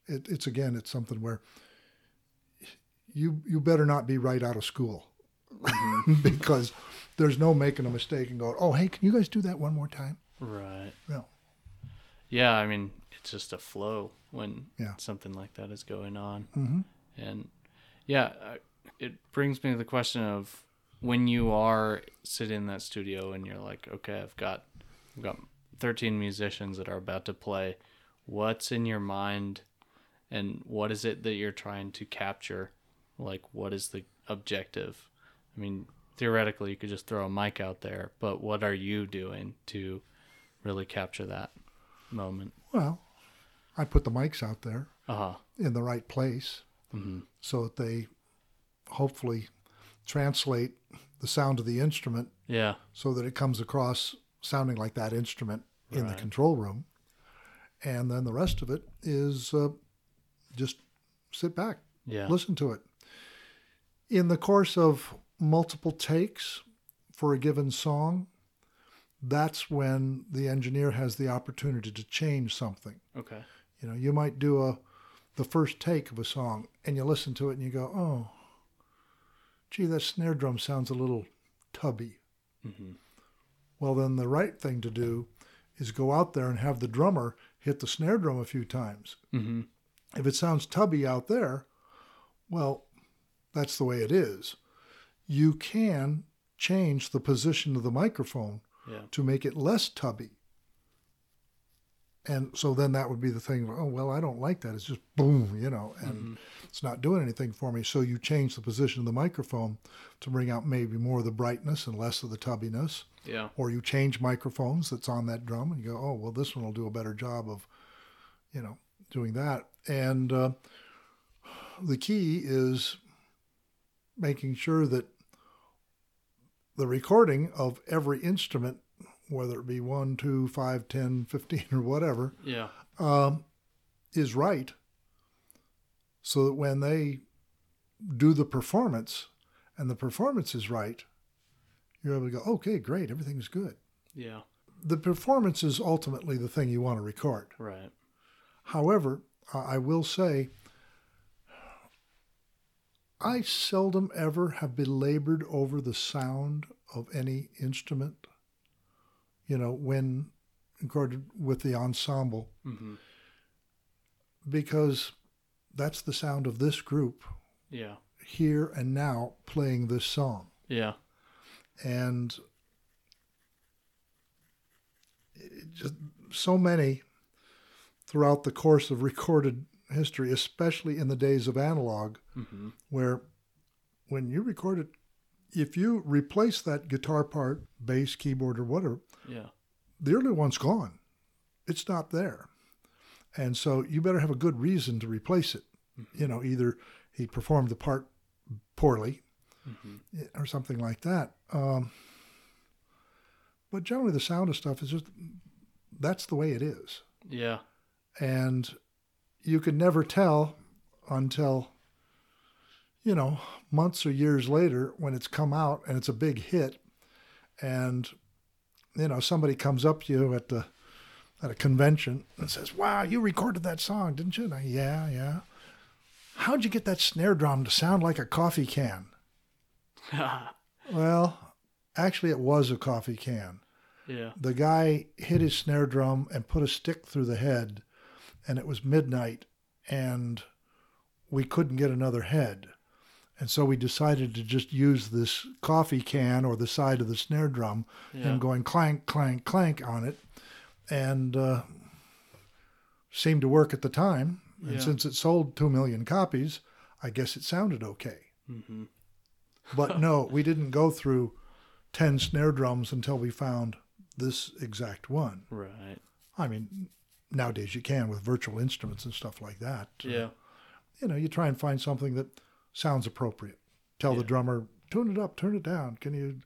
it it's again it's something where you you better not be right out of school because there's no making a mistake and going oh hey can you guys do that one more time Right. no Yeah, I mean, it's just a flow when Yeah. something like that is going on. mm-hmm. And yeah, it brings me to the question of when you are sitting in that studio and you're like, okay, I've got, I've got 13 musicians that are about to play. What's in your mind, and what is it that you're trying to capture? Like, what is the objective? I mean, theoretically, you could just throw a mic out there, but what are you doing to really capture that moment? well i put the mics out there Uh huh. in the right place hmm so that they hopefully translate the sound of the instrument Yeah. so that it comes across sounding like that instrument in the control room. And then the rest of it is uh, just sit back, Yeah. listen to it. In the course of multiple takes for a given song, that's when the engineer has the opportunity to change something. Okay. You know, you might do a the first take of a song and you listen to it and you go, "Oh, gee, that snare drum sounds a little tubby." hmm Well, then the right thing to do is go out there and have the drummer hit the snare drum a few times. hmm If it sounds tubby out there, well, that's the way it is. You can change the position of the microphone Yeah. to make it less tubby. And so then that would be the thing, oh, well, I don't like that. It's just boom, you know, and it's not doing anything for me. So you change the position of the microphone to bring out maybe more of the brightness and less of the tubbiness Yeah. or you change microphones that's on that drum and you go, oh, well, this one will do a better job of, you know, doing that. And uh, the key is making sure that the recording of every instrument, whether it be one, two, five, ten, fifteen, or whatever, Yeah. um, is right so that when they do the performance and the performance is right, you're able to go, okay, great, everything's good. Yeah. The performance is ultimately the thing you want to record. Right. However, I will say, I seldom ever have belabored over the sound of any instrument, you know, when recorded with the ensemble, hmm because that's the sound of this group Yeah. here and now playing this song. Yeah. and just so many throughout the course of recorded history, especially in the days of analog, hmm where when you record it, if you replace that guitar part, bass, keyboard, or whatever, Yeah. the earlier one's gone. It's not there. And so you better have a good reason to replace it. You know, either he performed the part poorly hmm or something like that. Um, but generally, the sound of stuff is just that's the way it is, Yeah. and you could never tell until you know months or years later when it's come out and it's a big hit, and you know somebody comes up to you at the at a convention and says, "Wow, you recorded that song, didn't you?" And I, yeah, yeah. How'd you get that snare drum to sound like a coffee can? Well, actually, it was a coffee can. yeah. The guy hit his snare drum and put a stick through the head, and it was midnight, and we couldn't get another head. And so we decided to just use this coffee can or the side of the snare drum Yeah. and going clank, clank, clank on it, and uh, seemed to work at the time. And Yeah. since it sold two million copies, I guess it sounded okay. Mm-hmm. But no, we didn't go through 10 snare drums until we found this exact one. Right. I mean, nowadays you can with virtual instruments and stuff like that. Yeah. You know, you try and find something that sounds appropriate. Tell the drummer, tune it up, turn it down. Can you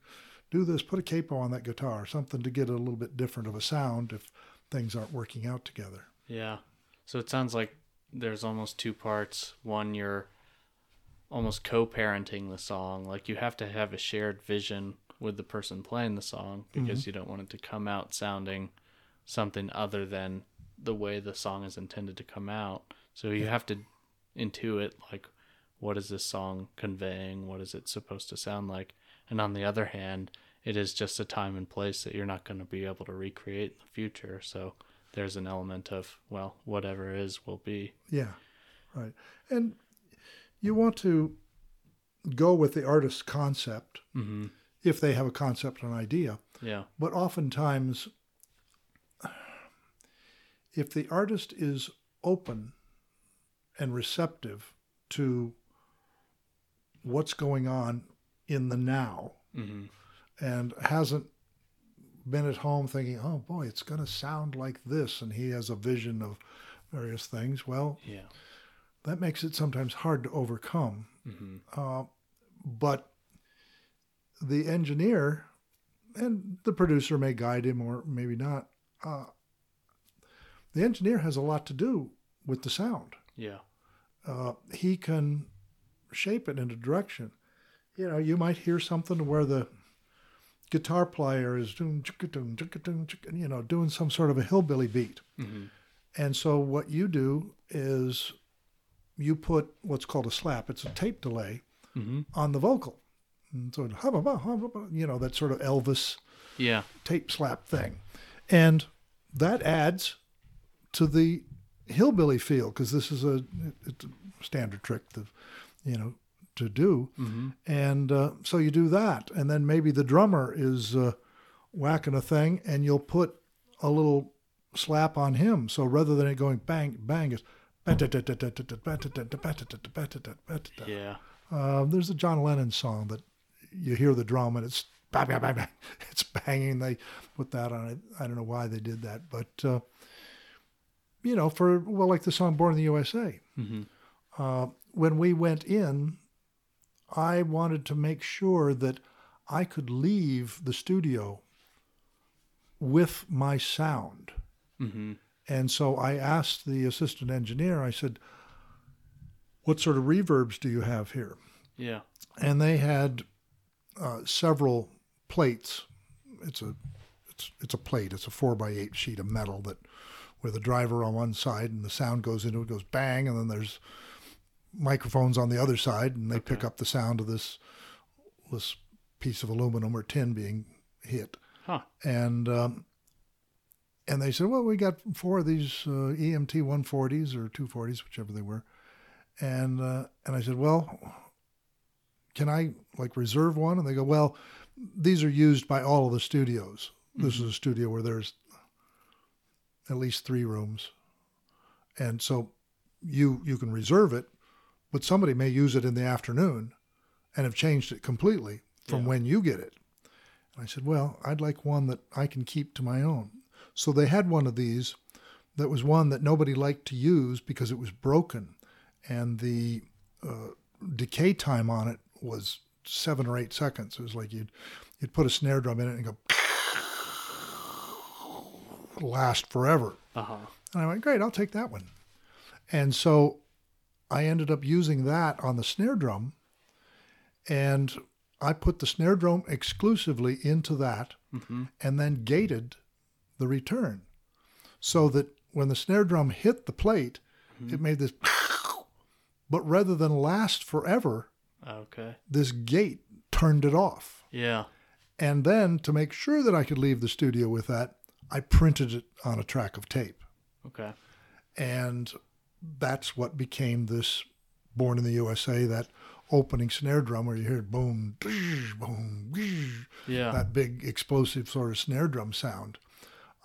do this? Put a capo on that guitar, something to get a little bit different of a sound if things aren't working out together. Yeah. So it sounds like there's almost two parts. One, you're almost co parenting the song. Like you have to have a shared vision with the person playing the song because mm-hmm. you don't want it to come out sounding something other than the way the song is intended to come out. So you have to intuit, like, what is this song conveying? What is it supposed to sound like? And on the other hand, it is just a time and place that you're not going to be able to recreate in the future. So there's an element of well whatever is will be Yeah, right. And you want to go with the artist's concept mm-hmm. if they have a concept or an idea. yeah But oftentimes, if the artist is open and receptive to what's going on in the now mm-hmm. and hasn't been at home thinking, oh boy, it's going to sound like this, and he has a vision of various things, well, yeah that makes it sometimes hard to overcome. mm-hmm. Uh, but the engineer and the producer may guide him or maybe not. Uh, the engineer has a lot to do with the sound. yeah Uh, he can shape it in a direction. You know, you might hear something where the guitar player is doing, chicka-doom, chicka-doom, chicka- you know, doing some sort of a hillbilly beat. mm-hmm. And so what you do is you put what's called a slap. It's a tape delay Mm-hmm. on the vocal. And so, you know, that sort of Elvis yeah tape slap thing. And that adds to the hillbilly feel because this is a, it's a standard trick to, you know, to do. mm-hmm. And uh, so you do that. And then maybe the drummer is uh, whacking a thing and you'll put a little slap on him. So rather than it going bang, bang, it's yeah uh, there's a John Lennon song that you hear the drum and it's bang, bang, bang, bang. It's banging. They put that on it. I don't know why they did that, but uh, you know, for well, like the song "Born in the USA." mm-hmm. Uh, when we went in, I wanted to make sure that I could leave the studio with my sound. Mm-hmm. And so I asked the assistant engineer, I said, What sort of reverbs do you have here? yeah And they had uh, several plates. It's a it's it's a plate. It's a four by eight sheet of metal that with a driver on one side and the sound goes into it goes bang, and then there's microphones on the other side, and they pick up the sound of this this piece of aluminum or tin being hit. huh And um, and they said, well, we got four of these uh, EMT 140s or 240s, whichever they were. And uh, and I said, well, can I like reserve one? And they go, well, these are used by all of the studios. This is a studio where there's at least three rooms, and so you you can reserve it, but somebody may use it in the afternoon, and have changed it completely from Yeah. when you get it. And I said, well, I'd like one that I can keep to my own. So they had one of these that was one that nobody liked to use because it was broken, and the uh, decay time on it was seven or eight seconds. It was like you'd you'd put a snare drum in it and go last forever. uh-huh And I went, great, I'll take that one. And so I ended up using that on the snare drum. And I put the snare drum exclusively into that mm-hmm. and then gated the return so that when the snare drum hit the plate, it made this. But rather than last forever, okay this gate turned it off. yeah And then to make sure that I could leave the studio with that, I printed it on a track of tape. okay and that's what became this born in the usa that opening snare drum where you hear boom boom yeah that big explosive sort of snare drum sound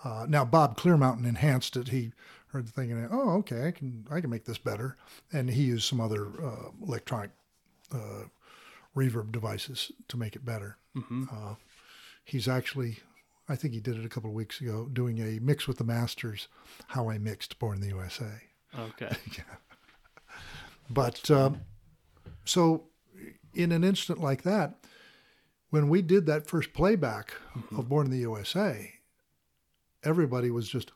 Uh, now Bob Clearmountain enhanced it. He heard the thing and oh, okay, I can I can make this better, and he used some other uh, electronic uh, reverb devices to make it better. Mm-hmm. Uh, he's actually, I think he did it a couple of weeks ago, doing a mix with the masters, how I mixed Born in the USA. Okay. yeah. But um, so, in an instant like that, when we did that first playback of Born in the USA, everybody was just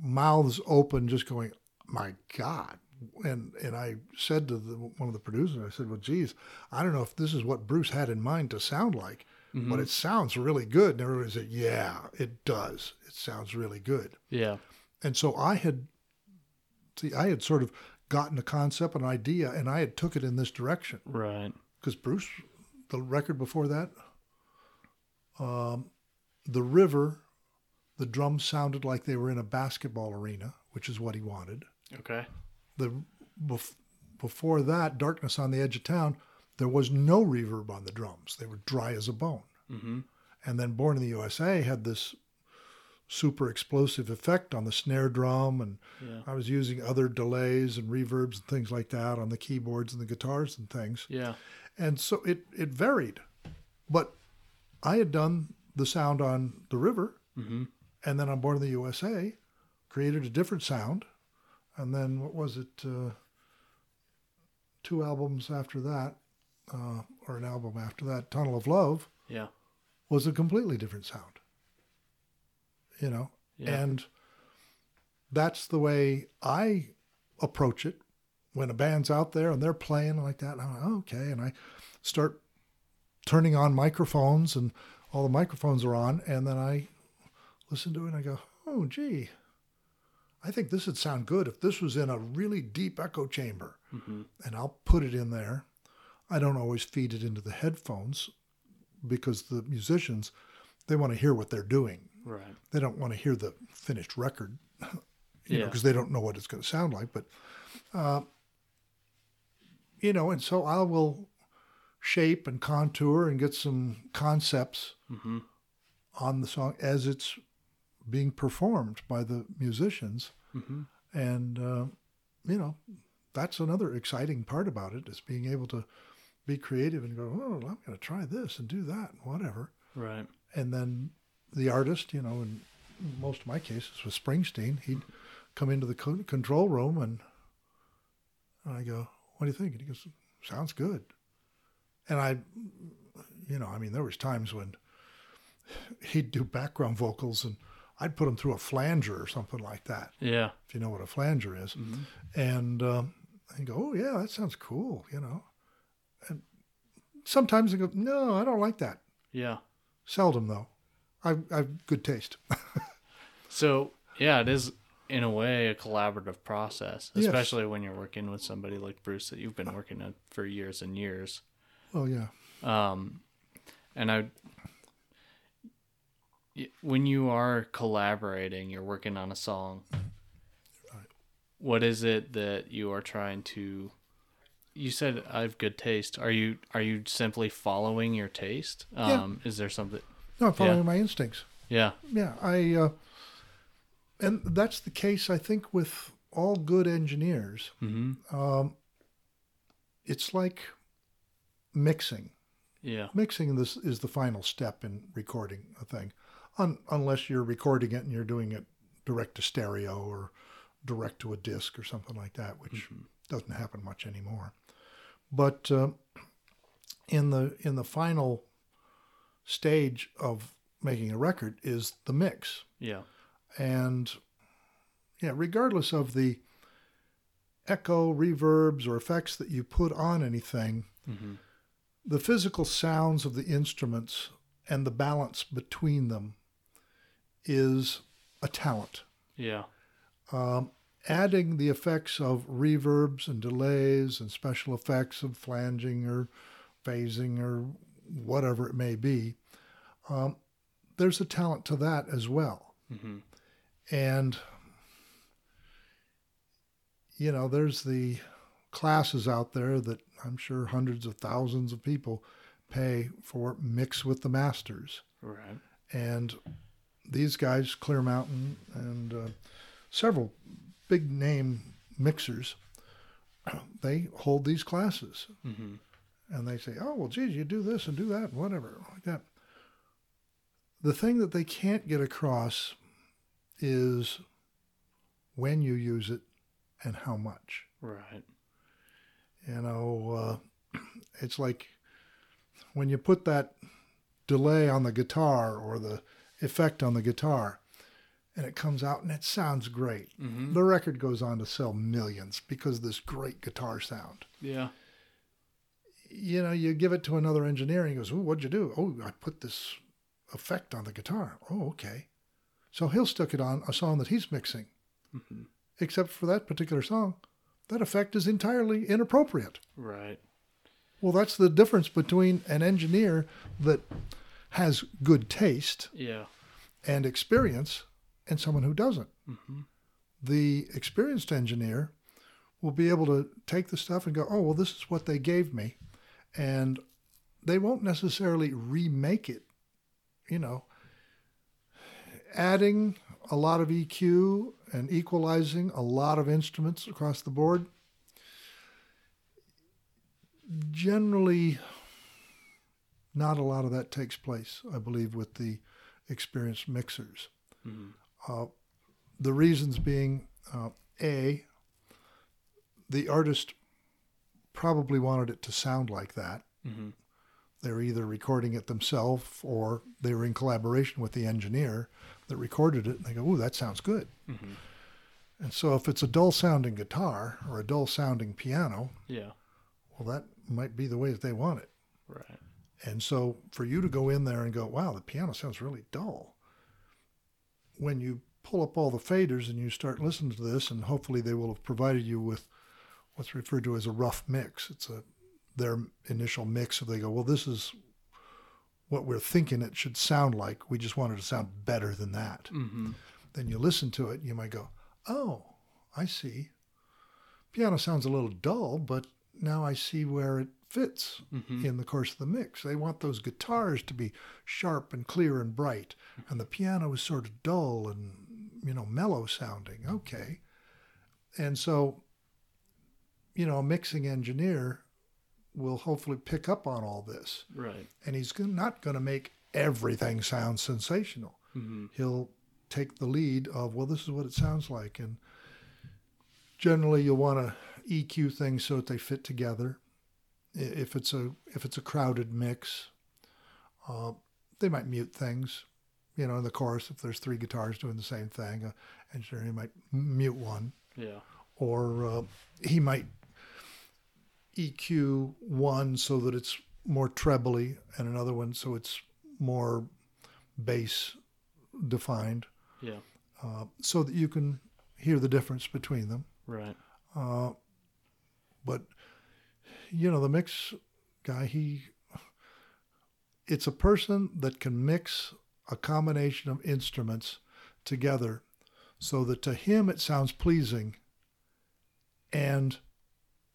mouths open, just going, "My God!" And and I said to the, one of the producers, I said, "Well, geez, I don't know if this is what Bruce had in mind to sound like, but it sounds really good." And everybody said, "Yeah, it does. It sounds really good." Yeah. And so I had, see, I had sort of gotten a concept, an idea, and I had took it in this direction Right. because Bruce, the record before that, um, the river, the drums sounded like they were in a basketball arena, which is what he wanted. Okay. The bef- before that, darkness on the edge of town, there was no reverb on the drums; they were dry as a bone. Mm-hmm. And then Born in the USA had this super explosive effect on the snare drum and Yeah. I was using other delays and reverbs and things like that on the keyboards and the guitars and things. Yeah. And so it, it varied. But I had done the sound on The River Mm-hmm. and then on Born in the USA, created a different sound. And then what was it? Uh, two albums after that, uh, or an album after that, Tunnel of Love, Yeah. was a completely different sound. You know, Yeah. and that's the way I approach it when a band's out there and they're playing like that. I'm like, okay. And I start turning on microphones and all the microphones are on. And then I listen to it and I go, oh, gee, I think this would sound good if this was in a really deep echo chamber. Mm-hmm. And I'll put it in there. I don't always feed it into the headphones because the musicians, they want to hear what they're doing Right. they don't want to hear the finished record, you know, because they don't know what it's going to sound like. But, uh, you know, and so I will shape and contour and get some concepts Mm-hmm. on the song as it's being performed by the musicians. Mm-hmm. And, uh, you know, that's another exciting part about it is being able to be creative and go, oh, I'm going to try this and do that, and whatever Right. and then the artist, you know, in most of my cases with Springsteen, he'd come into the control room and, and I go, "What do you think?" And he goes, "Sounds good." And I, you know, I mean, there was times when he'd do background vocals and I'd put him through a flanger or something like that, Yeah. if you know what a flanger is, Mm-hmm. and um, I go, "Oh yeah, that sounds cool," you know. And sometimes I go, "No, I don't like that." Yeah. Seldom though. I've, I've good taste. So yeah, it is in a way a collaborative process, Yes. especially when you're working with somebody like Bruce that you've been working with for years and years. oh yeah. Um, and I, when you are collaborating, you're working on a song. What is it that you are trying to? You said I have good taste. Are you are you simply following your taste? Um, Is there something? No, I'm following Yeah. my instincts. Yeah. Yeah, I, uh, and that's the case. I think with all good engineers, Mm-hmm. um, it's like mixing. Yeah. Mixing this is the final step in recording a thing, Un- unless you're recording it and you're doing it direct to stereo or direct to a disc or something like that, which doesn't happen much anymore. But uh, in the in the final stage of making a record is the mix, Yeah. and yeah, regardless of the echo, reverbs, or effects that you put on anything, Mm-hmm. the physical sounds of the instruments and the balance between them is a talent. Yeah. Um, adding the effects of reverbs and delays and special effects of flanging or phasing or whatever it may be, um, there's a talent to that as well. Mm-hmm. And, you know, there's the classes out there that I'm sure hundreds of thousands of people pay for mix with the masters. Right. And these guys, Clearmountain, and uh, several big name mixers, they hold these classes, Mm-hmm. And they say, "Oh, well, geez, you do this and do that, and whatever like that." The thing that they can't get across is when you use it and how much. Right. You know, uh, it's like when you put that delay on the guitar or the effect on the guitar, and it comes out and it sounds great. Mm-hmm. The record goes on to sell millions because of this great guitar sound. Yeah. You know, you give it to another engineer and he goes, Oh, what'd you do? Oh, I put this effect on the guitar. Oh, okay. So he'll stick it on a song that he's mixing. Mm-hmm. Except for that particular song, that effect is entirely inappropriate. Right. Well, that's the difference between an engineer that has good taste Yeah. and experience and someone who doesn't. Mm-hmm. The experienced engineer will be able to take the stuff and go, oh, well, this is what they gave me. And they won't necessarily remake it. You know, adding a lot of EQ and equalizing a lot of instruments across the board generally not a lot of that takes place i believe with the experienced mixers Mm-hmm. uh, the reasons being uh, a the artist probably wanted it to sound like that Mm-hmm. They're either recording it themselves or they were in collaboration with the engineer that recorded it and they go ooh that sounds good Mm-hmm. and so if it's a dull sounding guitar or a dull sounding piano Yeah. well that might be the way that they want it Right. And so for you to go in there and go, wow, the piano sounds really dull. When you pull up all the faders and you start listening to this, and hopefully they will have provided you with what's referred to as a rough mix. It's a their initial mix. So they go, well, this is what we're thinking it should sound like. We just want it to sound better than that. Mm-hmm. Then you listen to it, you might go, oh, I see. Piano sounds a little dull, but now I see where it fits Mm-hmm. in the course of the mix. They want those guitars to be sharp and clear and bright, and the piano is sort of dull and you know mellow sounding. Okay, and so you know a mixing engineer will hopefully pick up on all this, Right. and he's not going to make everything sound sensational. Mm-hmm. He'll take the lead of well, this is what it sounds like, and generally you'll want to EQ things so that they fit together if it's a if it's a crowded mix, uh, they might mute things. You know, in the chorus, if there's three guitars doing the same thing, a engineer might mute one, Yeah. or uh, he might EQ one so that it's more trebly, and another one so it's more bass defined, Yeah. uh, so that you can hear the difference between them. Right. Uh, but you know, the mix guy, he it's a person that can mix a combination of instruments together so that to him it sounds pleasing and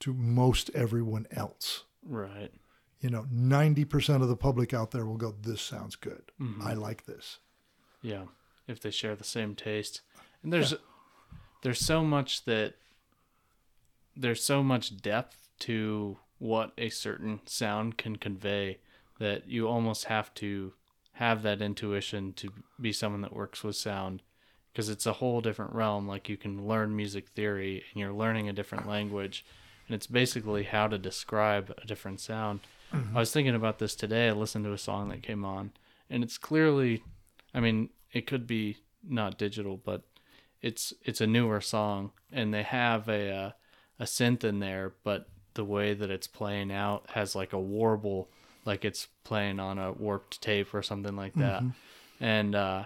to most everyone else. Right. You know, 90% of the public out there will go, This sounds good. Mhm. I like this. Yeah, if they share the same taste. And there's there's so much that there's so much depth to what a certain sound can convey that you almost have to have that intuition to be someone that works with sound because it's a whole different realm like you can learn music theory and you're learning a different language and it's basically how to describe a different sound. I was thinking about this today. I listened to a song that came on and it's clearly I mean, it could be not digital, but it's it's a newer song, and they have a uh, a synth in there, but the way that it's playing out has like a warble, like it's playing on a warped tape or something like that, and uh,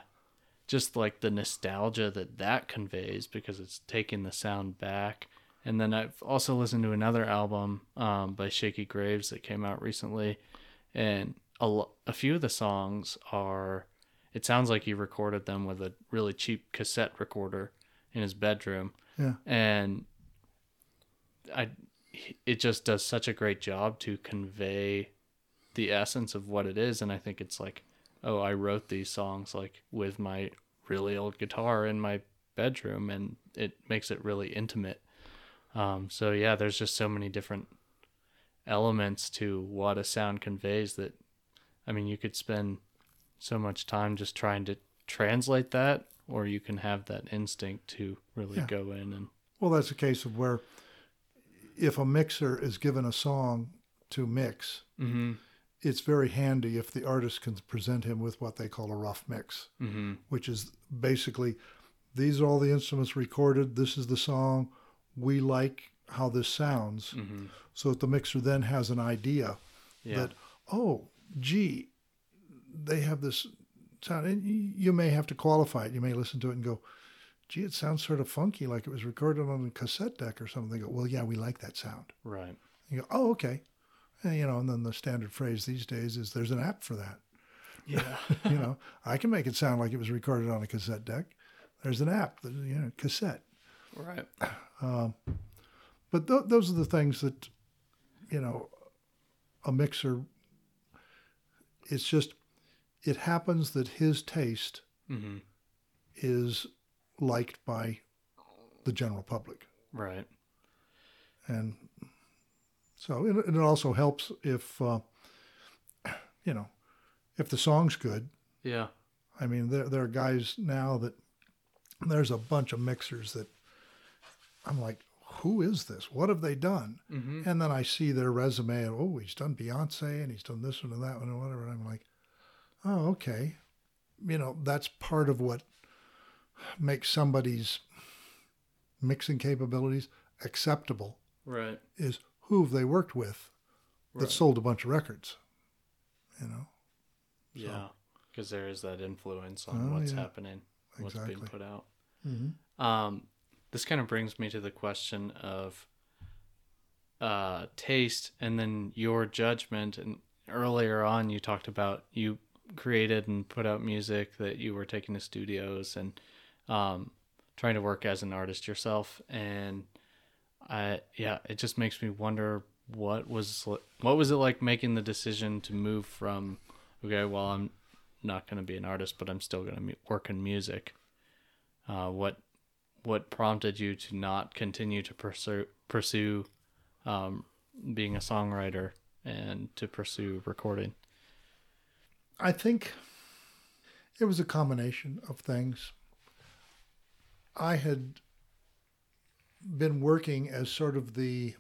just like the nostalgia that that conveys because it's taking the sound back. And then I've also listened to another album um, by Shakey Graves that came out recently, and a, a few of the songs are it sounds like he recorded them with a really cheap cassette recorder in his bedroom Yeah. and i it just does such a great job to convey the essence of what it is and i think it's like oh, I wrote these songs like with my really old guitar in my bedroom, and it makes it really intimate. Um, so yeah, there's just so many different elements to what a sound conveys that, I mean, you could spend so much time just trying to translate that, or you can have that instinct to really Yeah. go in and Well, that's a case of where if a mixer is given a song to mix, mm-hmm, it's very handy if the artist can present him with what they call a rough mix, mm-hmm, which is basically these are all the instruments recorded, this is the song, we like how this sounds. mm-hmm. So that the mixer then has an idea yeah, that, oh, gee, they have this sound. And you may have to qualify it. You may listen to it and go, gee, it sounds sort of funky, like it was recorded on a cassette deck or something. They go, well, yeah, we like that sound. right, You go, oh, okay. And, you know, and then the standard phrase these days is there's an app for that. yeah, you know, I can make it sound like it was recorded on a cassette deck. There's an app, you know, cassette. Right, Um, but th- those are the things that, you know, a mixer, it's just, it happens that his taste mm-hmm, is liked by the general public. right, And so it, it also helps if, uh, you know, if the song's good. yeah, I mean, there, there are guys now that there's a bunch of mixers that I'm like, who is this? What have they done? mm-hmm, And then I see their resume and, oh, he's done Beyonce and he's done this one and that one and whatever. And I'm like, oh, okay. You know, that's part of what makes somebody's mixing capabilities acceptable right, is who have they worked with that right. sold a bunch of records, you know? Yeah, because there is that influence on Oh, what's yeah. happening, what's being put out. Mm-hmm. Um, this kind of brings me to the question of uh, taste and then your judgment. And earlier on, you talked about you created and put out music that you were taking to studios and um, trying to work as an artist yourself. And I, yeah, it just makes me wonder what was what was it like making the decision to move from okay, well, I'm not going to be an artist, but I'm still going to work in music. Uh, what what prompted you to not continue to pursue pursue um, being a songwriter and to pursue recording? I think it was a combination of things. I had been working as sort of the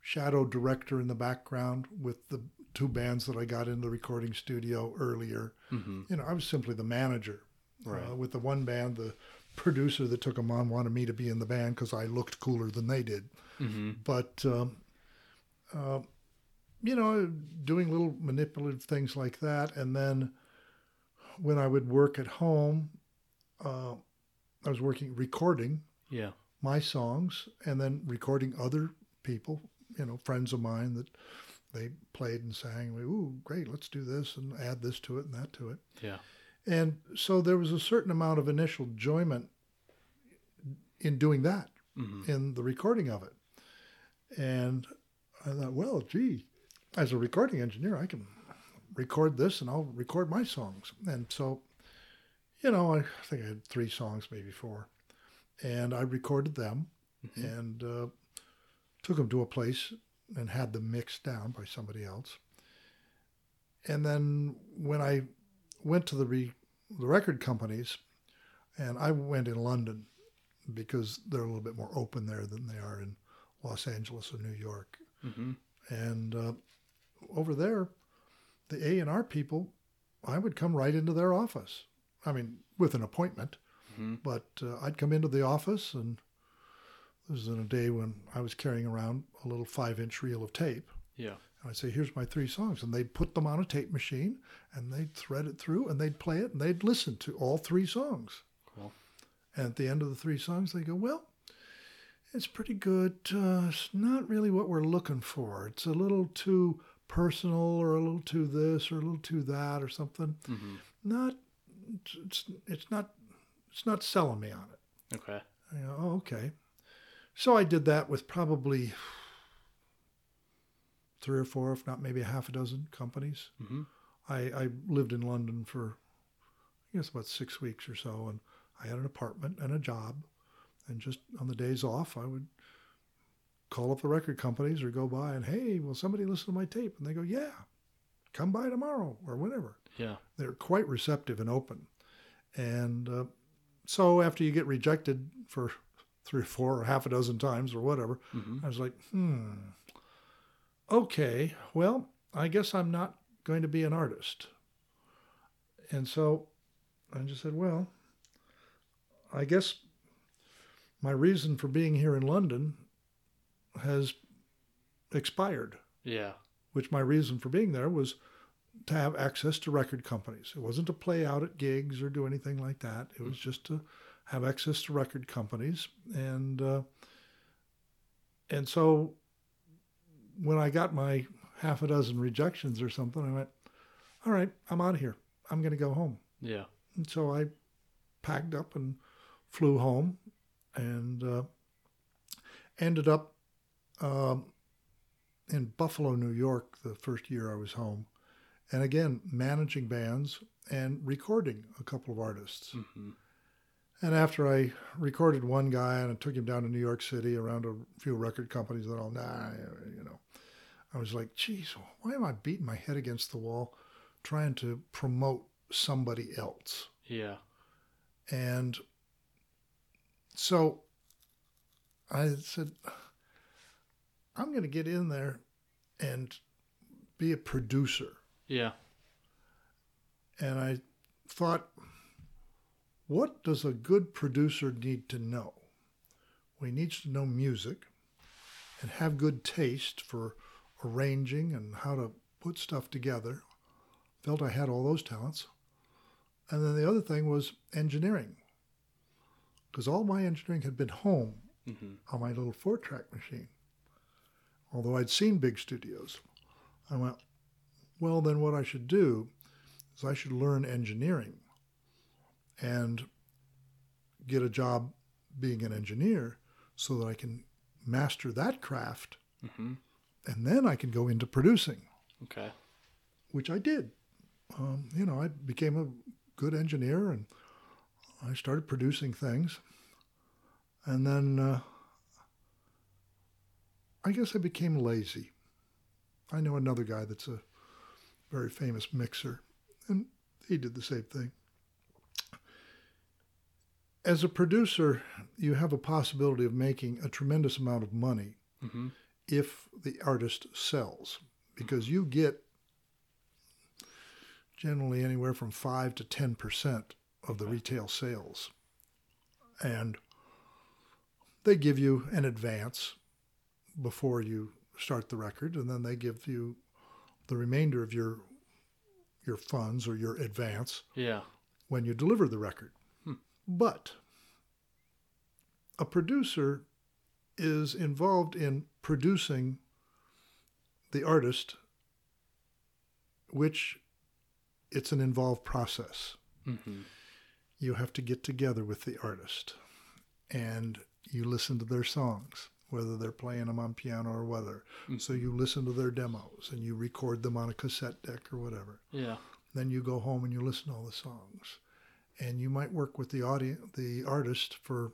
shadow director in the background with the two bands that I got in the recording studio earlier. Mm-hmm. You know, I was simply the manager. Right. Uh, with the one band, the producer that took them on wanted me to be in the band because I looked cooler than they did Mm-hmm. but um, uh, you know, doing little manipulative things like that, and then when I would work at home, uh, I was working recording Yeah. my songs and then recording other people, you know, friends of mine that they played and sang. We, Ooh, great! Let's do this and add this to it and that to it. Yeah. And so there was a certain amount of initial enjoyment in doing that Mm-hmm. in the recording of it. And I thought, well, gee, as a recording engineer, I can record this and I'll record my songs. And so, you know, I think I had three songs, maybe four. And I recorded them Mhm. and uh, took them to a place and had them mixed down by somebody else. And then when I went to the, re- the record companies, and I went in London because they're a little bit more open there than they are in Los Angeles or New York. Mm-hmm. And uh, over there, the A and R people, I would come right into their office. I mean, with an appointment, Mm-hmm. but uh, I'd come into the office, and this was in a day when I was carrying around a little five-inch reel of tape. Yeah. And I'd say, "Here's my three songs," and they'd put them on a tape machine, and they'd thread it through, and they'd play it, and they'd listen to all three songs. Cool. And at the end of the three songs, they go, Well, it's pretty good. Uh, it's not really what we're looking for. It's a little too personal, or a little too this, or a little too that, or something. Mm-hmm. Not, it's, it's not, it's not selling me on it. Okay. Oh, okay. So I did that with probably three or four, if not maybe a half a dozen companies. Mm-hmm. I, I lived in London for, I guess, about six weeks or so, and I had an apartment and a job. And just on the days off, I would call up the record companies or go by and, hey, will somebody listen to my tape? And they go, yeah, come by tomorrow or whenever. Yeah. They're quite receptive and open. And uh, so after you get rejected for three or four or half a dozen times or whatever, hmm I was like, hmm, okay, well, I guess I'm not going to be an artist. And so I just said, well, I guess my reason for being here in London has expired, Yeah. which my reason for being there was to have access to record companies. It wasn't to play out at gigs or do anything like that. It was just to have access to record companies, and uh, and so when I got my half a dozen rejections or something, I went, "All right, I'm out of here. I'm going to go home." Yeah. And so I packed up and flew home, and uh, ended up um, in Buffalo, New York, the first year I was home, and again managing bands and recording a couple of artists. hmm And after I recorded one guy and I took him down to New York City around a few record companies that all, nah, you know, I was like, geez, why am I beating my head against the wall trying to promote somebody else? Yeah. And so I said, I'm going to get in there and be a producer. Yeah. And I thought, what does a good producer need to know? Well, he needs to know music and have good taste for arranging and how to put stuff together. Felt I had all those talents. And then the other thing was engineering. Because all my engineering had been home hmm on my little four track machine. Although I'd seen big studios, I went, well, then what I should do is I should learn engineering and get a job being an engineer so that I can master that craft hmm and then I can go into producing, Okay. which I did. Um, you know, I became a good engineer and I started producing things. And then uh, I guess I became lazy. I know another guy that's a very famous mixer, and he did the same thing. As a producer, you have a possibility of making a tremendous amount of money hmm if the artist sells because you get generally anywhere from 5 to 10% of the retail sales and they give you an advance before you start the record and then they give you the remainder of your your funds or your advance Yeah. when you deliver the record. But a producer is involved in producing the artist, which it's an involved process. hmm You have to get together with the artist and you listen to their songs, whether they're playing them on piano or whether. So you listen to their demos and you record them on a cassette deck or whatever. Yeah. Then you go home and you listen to all the songs, and you might work with the audience, the artist for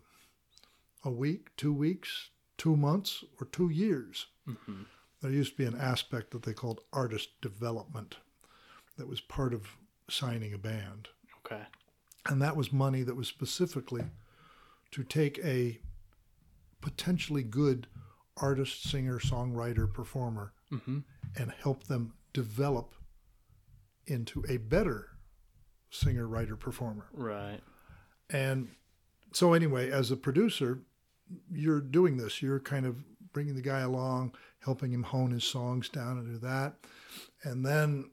a week, two weeks, two months, or two years. hmm There used to be an aspect that they called artist development, that was part of signing a band, Okay. and that was money that was specifically to take a potentially good artist, singer, songwriter, performer hmm and help them develop into a better singer, writer, performer. Right. And so, anyway, as a producer, you're doing this. You're kind of bringing the guy along, helping him hone his songs down and do that. And then,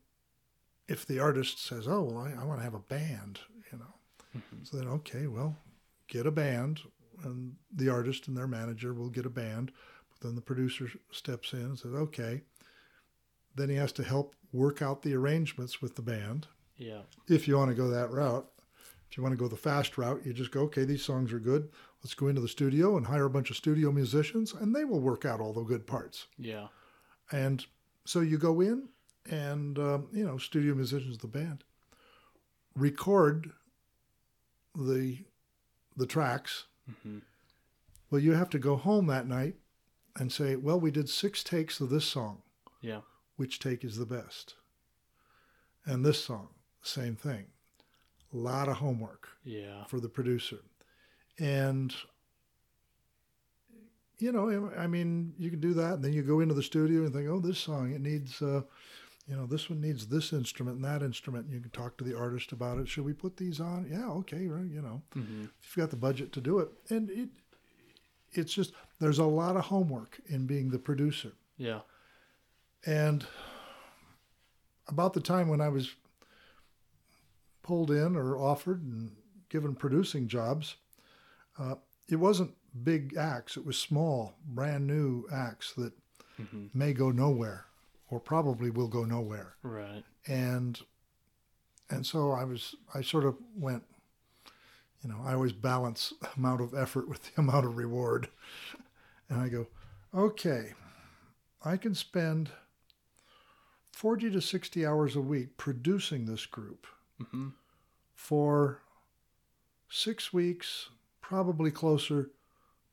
if the artist says, "Oh, well, I, I want to have a band," you know, Mhm. so then okay, well, get a band, and the artist and their manager will get a band. But then the producer steps in and says, "Okay." Then he has to help work out the arrangements with the band Yeah. if you want to go that route. If you want to go the fast route, you just go, okay, these songs are good. Let's go into the studio and hire a bunch of studio musicians, and they will work out all the good parts. Yeah. And so you go in and um, you know, studio musicians of the band record the the tracks. Mm-hmm. Well, you have to go home that night and say, "Well, we did six takes of this song. Yeah. Which take is the best?" And this song, same thing. A lot of homework Yeah. for the producer. And, you know, I mean, you can do that. And then you go into the studio and think, oh, this song, it needs, uh, you know, this one needs this instrument and that instrument. And you can talk to the artist about it. Should we put these on? Yeah, okay, right, you know, Mm-hmm. if you've got the budget to do it. And it, it's just, there's a lot of homework in being the producer. Yeah. And about the time when I was pulled in or offered and given producing jobs, uh, it wasn't big acts. It was small, brand new acts that Mm-hmm. may go nowhere or probably will go nowhere. Right. And and so I was I sort of went, you know, I always balance amount of effort with the amount of reward. And I go, okay, I can spend 40 to 60 hours a week producing this group Mm-hmm. for six weeks, probably closer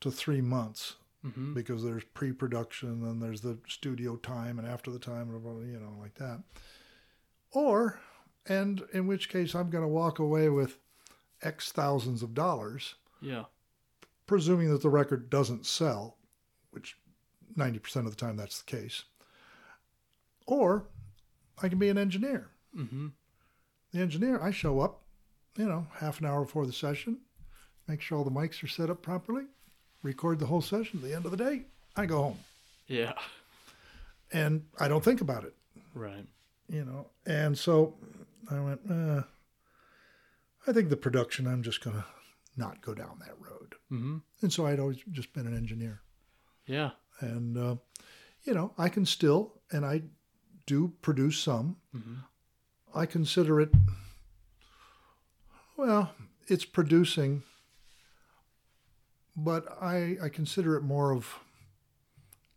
to three months Mm-hmm. because there's pre-production and there's the studio time and after the time and you know like that or and in which case i'm going to walk away with x thousands of dollars Yeah. presuming that the record doesn't sell which 90% of the time that's the case or i can be an engineer Mm-hmm. The engineer i show up you know half an hour before the session make sure all the mics are set up properly record the whole session at the end of the day i go home Yeah. and I don't think about it, Right. you know. And so I went, uh, I think the production, I'm just going to not go down that road. Mm-hmm. And so I'd always just been an engineer. Yeah. And, uh, you know, I can still, and I do produce some. Mm-hmm. I consider it, well, it's producing, but I, I consider it more of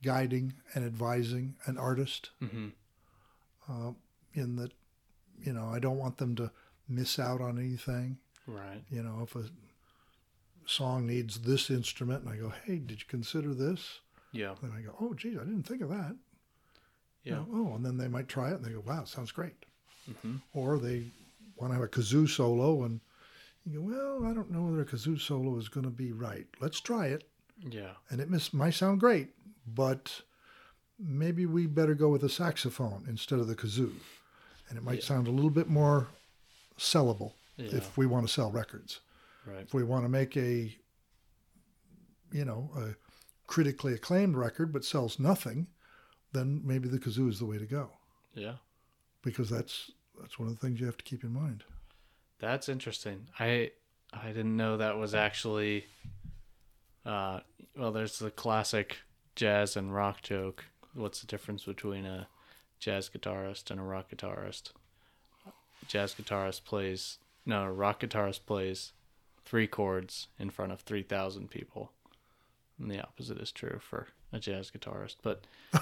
guiding and advising an artist. Mm-hmm. uh, in that you know I don't want them to miss out on anything. Right. You know, if a song needs this instrument, and I go, "Hey, did you consider this?" Yeah. Then I go, "Oh, geez, I didn't think of that." You Yeah. know, oh, and then they might try it, and they go, "Wow, sounds great." Mm-hmm. Or they want to have a kazoo solo, and you go, "Well, I don't know whether a kazoo solo is going to be right. Let's try it." Yeah. And it miss, might sound great, but maybe we better go with a saxophone instead of the kazoo. And it might Yeah. sound a little bit more sellable Yeah. if we want to sell records. right. If we want to make a, you know, a critically acclaimed record but sells nothing, then maybe the kazoo is the way to go Yeah. Because that's that's one of the things you have to keep in mind. That's interesting. I I didn't know that was actually uh well there's the classic jazz and rock joke. What's the difference between a jazz guitarist and a rock guitarist? Jazz guitarist plays no, rock guitarist plays three chords in front of 3000 people. And the opposite is true for a jazz guitarist, but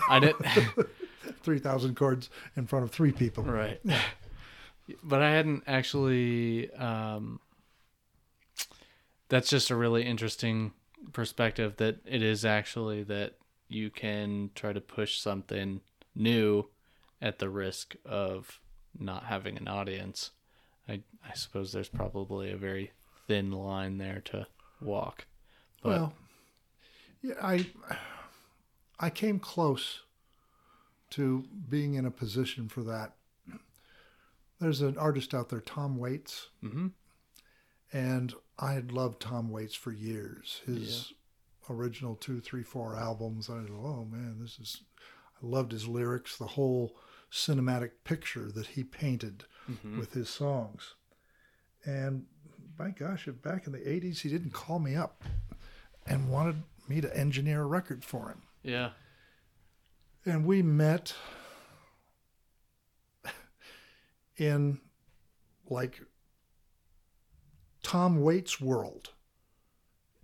I didn't Three thousand chords in front of three people. right. But i hadn't actually um that's just a really interesting perspective that it is actually that you can try to push something new at the risk of not having an audience. I i suppose there's probably a very thin line there to walk but Well, yeah, I I came close to being in a position for that. There's an artist out there, Tom Waits, hmm and I had loved Tom Waits for years. His original two, three, four albums. I go, oh man, this is. I loved his lyrics, the whole cinematic picture that he painted hmm with his songs. And my gosh, if back in the 80s he didn't call me up and wanted me to engineer a record for him. yeah And we met in like Tom Waits' world.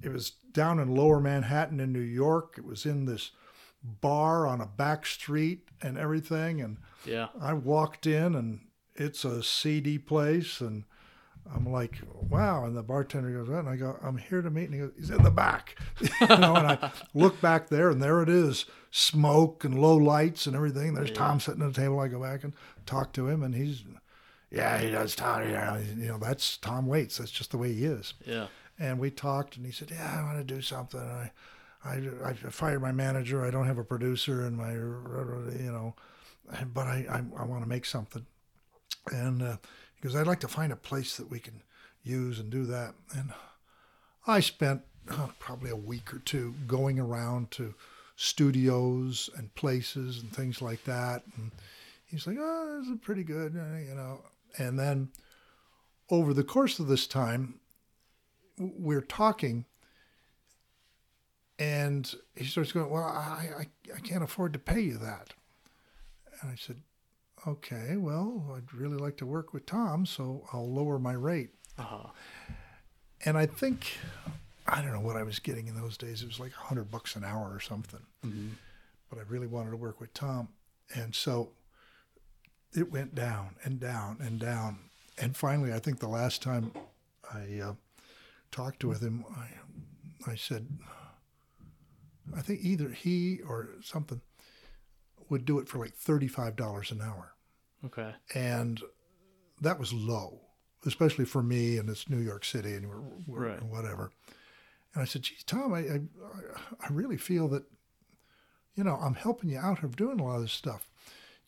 It was down in lower Manhattan in New York. It was in this bar on a back street and everything. And Yeah. I walked in and it's a seedy place and I'm like, wow. And the bartender goes, what? And I go, I'm here to meet. And he goes, he's in the back. you know, and I look back there and there it is smoke and low lights and everything. There's Tom sitting at the table. I go back and talk to him and he's, yeah, he does Tom. You know, you know, that's Tom Waits. That's just the way he is. Yeah. And we talked and he said, yeah, I want to do something. I, I, I fired my manager. I don't have a producer and my, you know, but I, I, I want to make something. And uh, goes, I'd like to find a place that we can use and do that. And I spent probably a week or two going around to studios and places and things like that. And he's like, oh, this is pretty good, uh, you know. And then over the course of this time, we're talking, and he starts going, well, I, I, I can't afford to pay you that. And I said, okay, well, I'd really like to work with Tom, so I'll lower my rate. Uh-huh. And I think, I don't know what I was getting in those days. It was like a hundred bucks an hour or something. But I really wanted to work with Tom. And so it went down and down and down. And finally, I think the last time I uh, talked with him, I, I said, I think either he or something would do it for like $35 an hour Okay. and that was low, especially for me, and it's New York City, and we're, we're Right. whatever. And I said, "Geez, Tom, I, I I really feel that, you know, I'm helping you out of doing a lot of this stuff.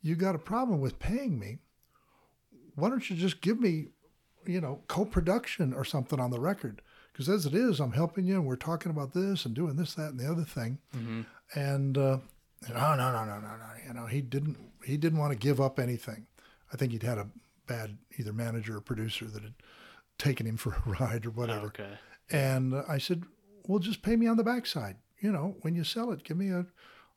You got a problem with paying me. Why don't you just give me, you know, co-production or something on the record? Because as it is, I'm helping you, and we're talking about this and doing this, that, and the other thing. Mm-hmm. And uh, no, oh, no, no, no, no, no. You know, he didn't. He didn't want to give up anything. I think he'd had a bad either manager or producer that had taken him for a ride or whatever. Oh, okay. And I said, "Well, just pay me on the backside. You know, when you sell it, give me a,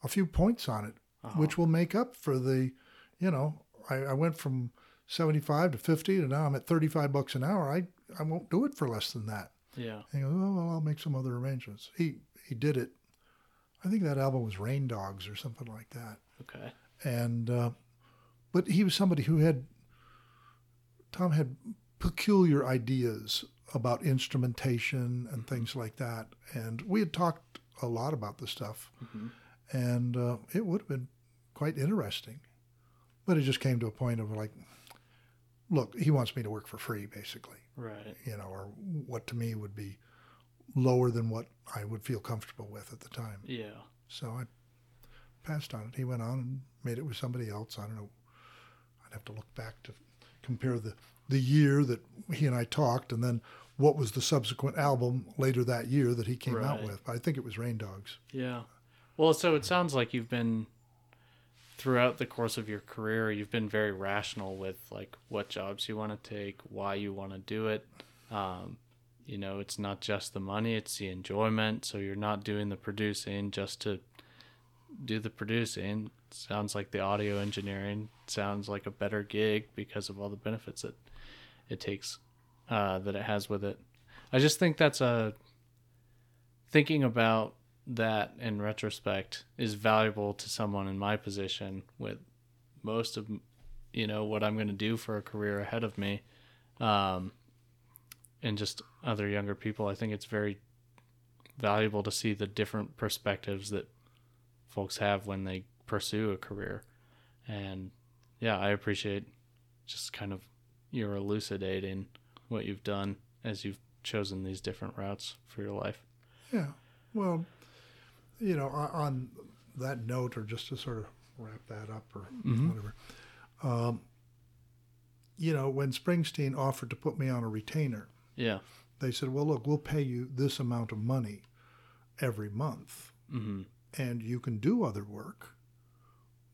a few points on it, uh-huh. which will make up for the, you know, I, I went from seventy-five to fifty, and now I'm at thirty-five bucks an hour. I I won't do it for less than that." Yeah. And he goes, "Oh, well, I'll make some other arrangements." He he did it. I think that album was Rain Dogs or something like that. Okay. And uh, but he was somebody who had Tom had peculiar ideas about instrumentation and things like that. And we had talked a lot about the stuff, and uh, it would have been quite interesting. But it just came to a point of like, look, he wants me to work for free, basically Right. you know, or what to me would be lower than what I would feel comfortable with at the time. Yeah. So I passed on it. He went on and made it with somebody else. I don't know. I'd have to look back to compare the the year that he and I talked, and then what was the subsequent album later that year that he came out Right. with. I think it was Rain Dogs. Yeah. Well, so it sounds like you've been throughout the course of your career, you've been very rational with like what jobs you want to take, why you want to do it. Um, you know, it's not just the money, it's the enjoyment. So you're not doing the producing just to do the producing. Sounds like the audio engineering sounds like a better gig because of all the benefits that it takes, uh, that it has with it. I just think that's a thinking about that in retrospect is valuable to someone in my position with most of you know what I'm going to do for a career ahead of me um and just other younger people I think it's very valuable to see the different perspectives that folks have when they pursue a career and yeah I appreciate just kind of your elucidating what you've done as you've chosen these different routes for your life Yeah. Well, you know, on, on that note, or just to sort of wrap that up, or whatever. Um, you know, when Springsteen offered to put me on a retainer, yeah they said, "Well, look, we'll pay you this amount of money every month, mhm and you can do other work,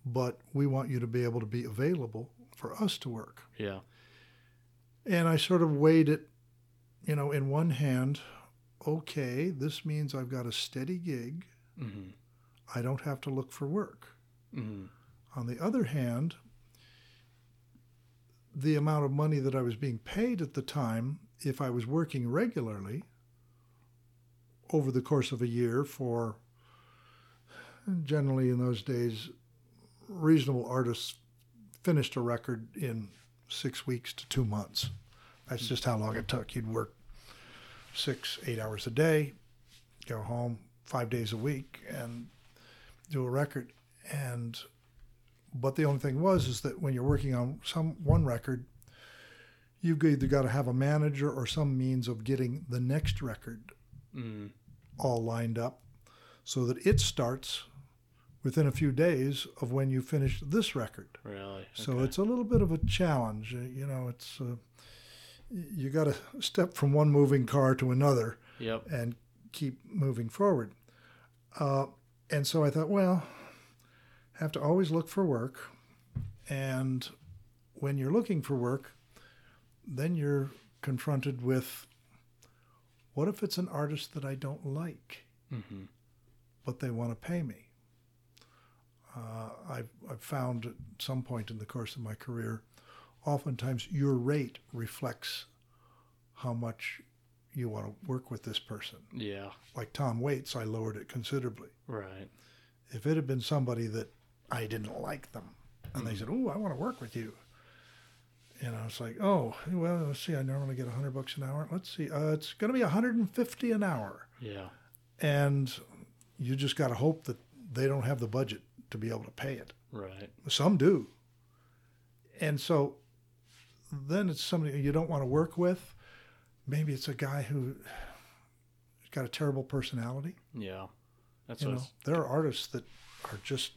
but we want you to be able to be available for us to work." yeah And I sort of weighed it, you know, in one hand, okay, this means I've got a steady gig. mhm I don't have to look for work. mhm On the other hand, the amount of money that I was being paid at the time, if I was working regularly over the course of a year for generally in those days reasonable artists finished a record in six weeks to two months. That's just how long it took. You'd work six, eight hours a day, go home five days a week, and do a record. And but the only thing was is that when you're working on some one record, you've either got to have a manager or some means of getting the next record Mm. all lined up so that it starts within a few days of when you finish this record. Really? So it's a little bit of a challenge. uh, You know, it's uh, you got to step from one moving car to another Yep. and keep moving forward. Uh, and so I thought, well, have to always look for work, and when you're looking for work, then you're confronted with, what if it's an artist that I don't like? Mm-hmm. but they want to pay me. Uh, I've, I've found at some point in the course of my career, oftentimes your rate reflects how much you want to work with this person. Yeah. Like Tom Waits, I lowered it considerably. Right. If it had been somebody that I didn't like them, and they said, "Oh, I want to work with you," you know, it's like, "Oh, well, let's see. I normally get 100 bucks an hour. Let's see. Uh, it's going to be 150 an hour." Yeah. and you just got to hope that they don't have the budget to be able to pay it. Right. Some do. And so then it's somebody you don't want to work with. Maybe it's a guy who's got a terrible personality. Yeah. That's You know, there are artists that are just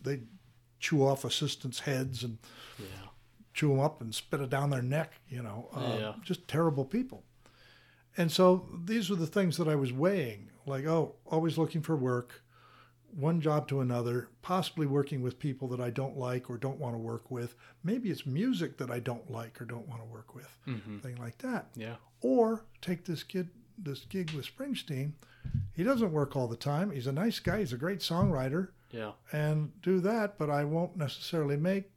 they chew off assistants' heads and Yeah. Chew them up and spit it down their neck. You know, uh, Yeah. just terrible people. And so these were the things that I was weighing, like oh, always looking for work, one job to another, possibly working with people that I don't like or don't want to work with. Maybe it's music that I don't like or don't want to work with, Mm-hmm. thing like that. Yeah. Or take this kid, this gig with Springsteen. He doesn't work all the time. He's a nice guy. He's a great songwriter Yeah. and do that, but I won't necessarily make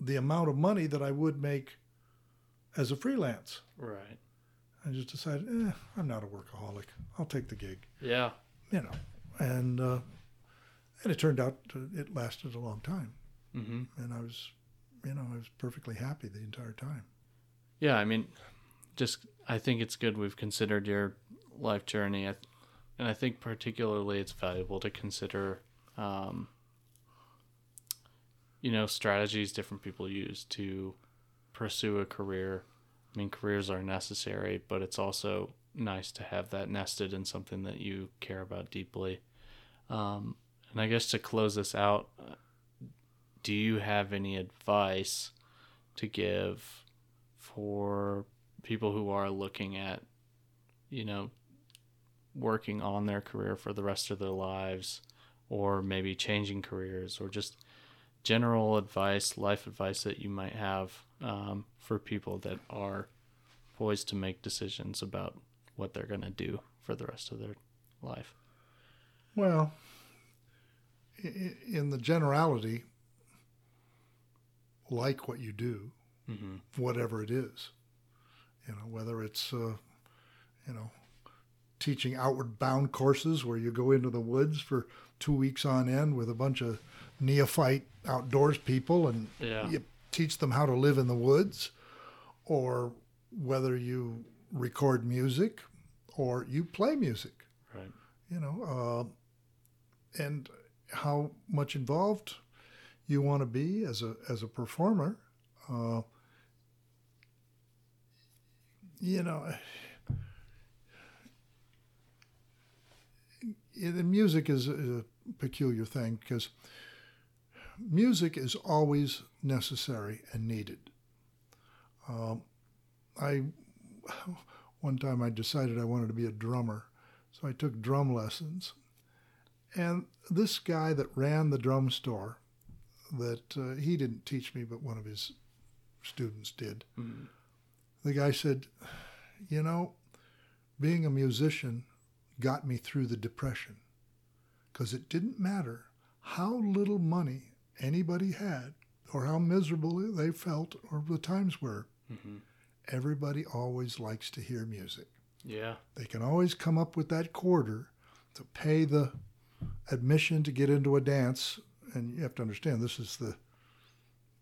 the amount of money that I would make as a freelance. Right. I just decided, eh, I'm not a workaholic. I'll take the gig, Yeah. you know. And uh, and it turned out to, it lasted a long time, Mm-hmm. and I was, you know, I was perfectly happy the entire time. Yeah. I mean, just I think it's good we've considered your life journey, I, and I think particularly it's valuable to consider, um, you know, strategies different people use to pursue a career. I mean, careers are necessary, but it's also nice to have that nested in something that you care about deeply. Um, and I guess to close this out, uh, do you have any advice to give for people who are looking at, you know, working on their career for the rest of their lives, or maybe changing careers, or just general advice, life advice that you might have um, for people that are poised to make decisions about what they're going to do for the rest of their life? Well, in the generality, like what you do, Mm-hmm. whatever it is. You know, whether it's, uh, you know, teaching outward bound courses where you go into the woods for two weeks on end with a bunch of neophyte outdoors people and Yeah. you teach them how to live in the woods, or whether you record music or you play music, Right. you know, uh, and how much involved you want to be as a as a performer. Uh, you know, the music is a peculiar thing because music is always necessary and needed. Um, I one time I decided I wanted to be a drummer, so I took drum lessons, and this guy that ran the drum store, that uh, he didn't teach me, but one of his students did. Mm. The guy said, "You know, being a musician got me through the depression, because it didn't matter how little money anybody had, or how miserable they felt, or the times were. Mm-hmm. Everybody always likes to hear music." Yeah. They can always come up with that quarter to pay the admission to get into a dance and you have to understand this is the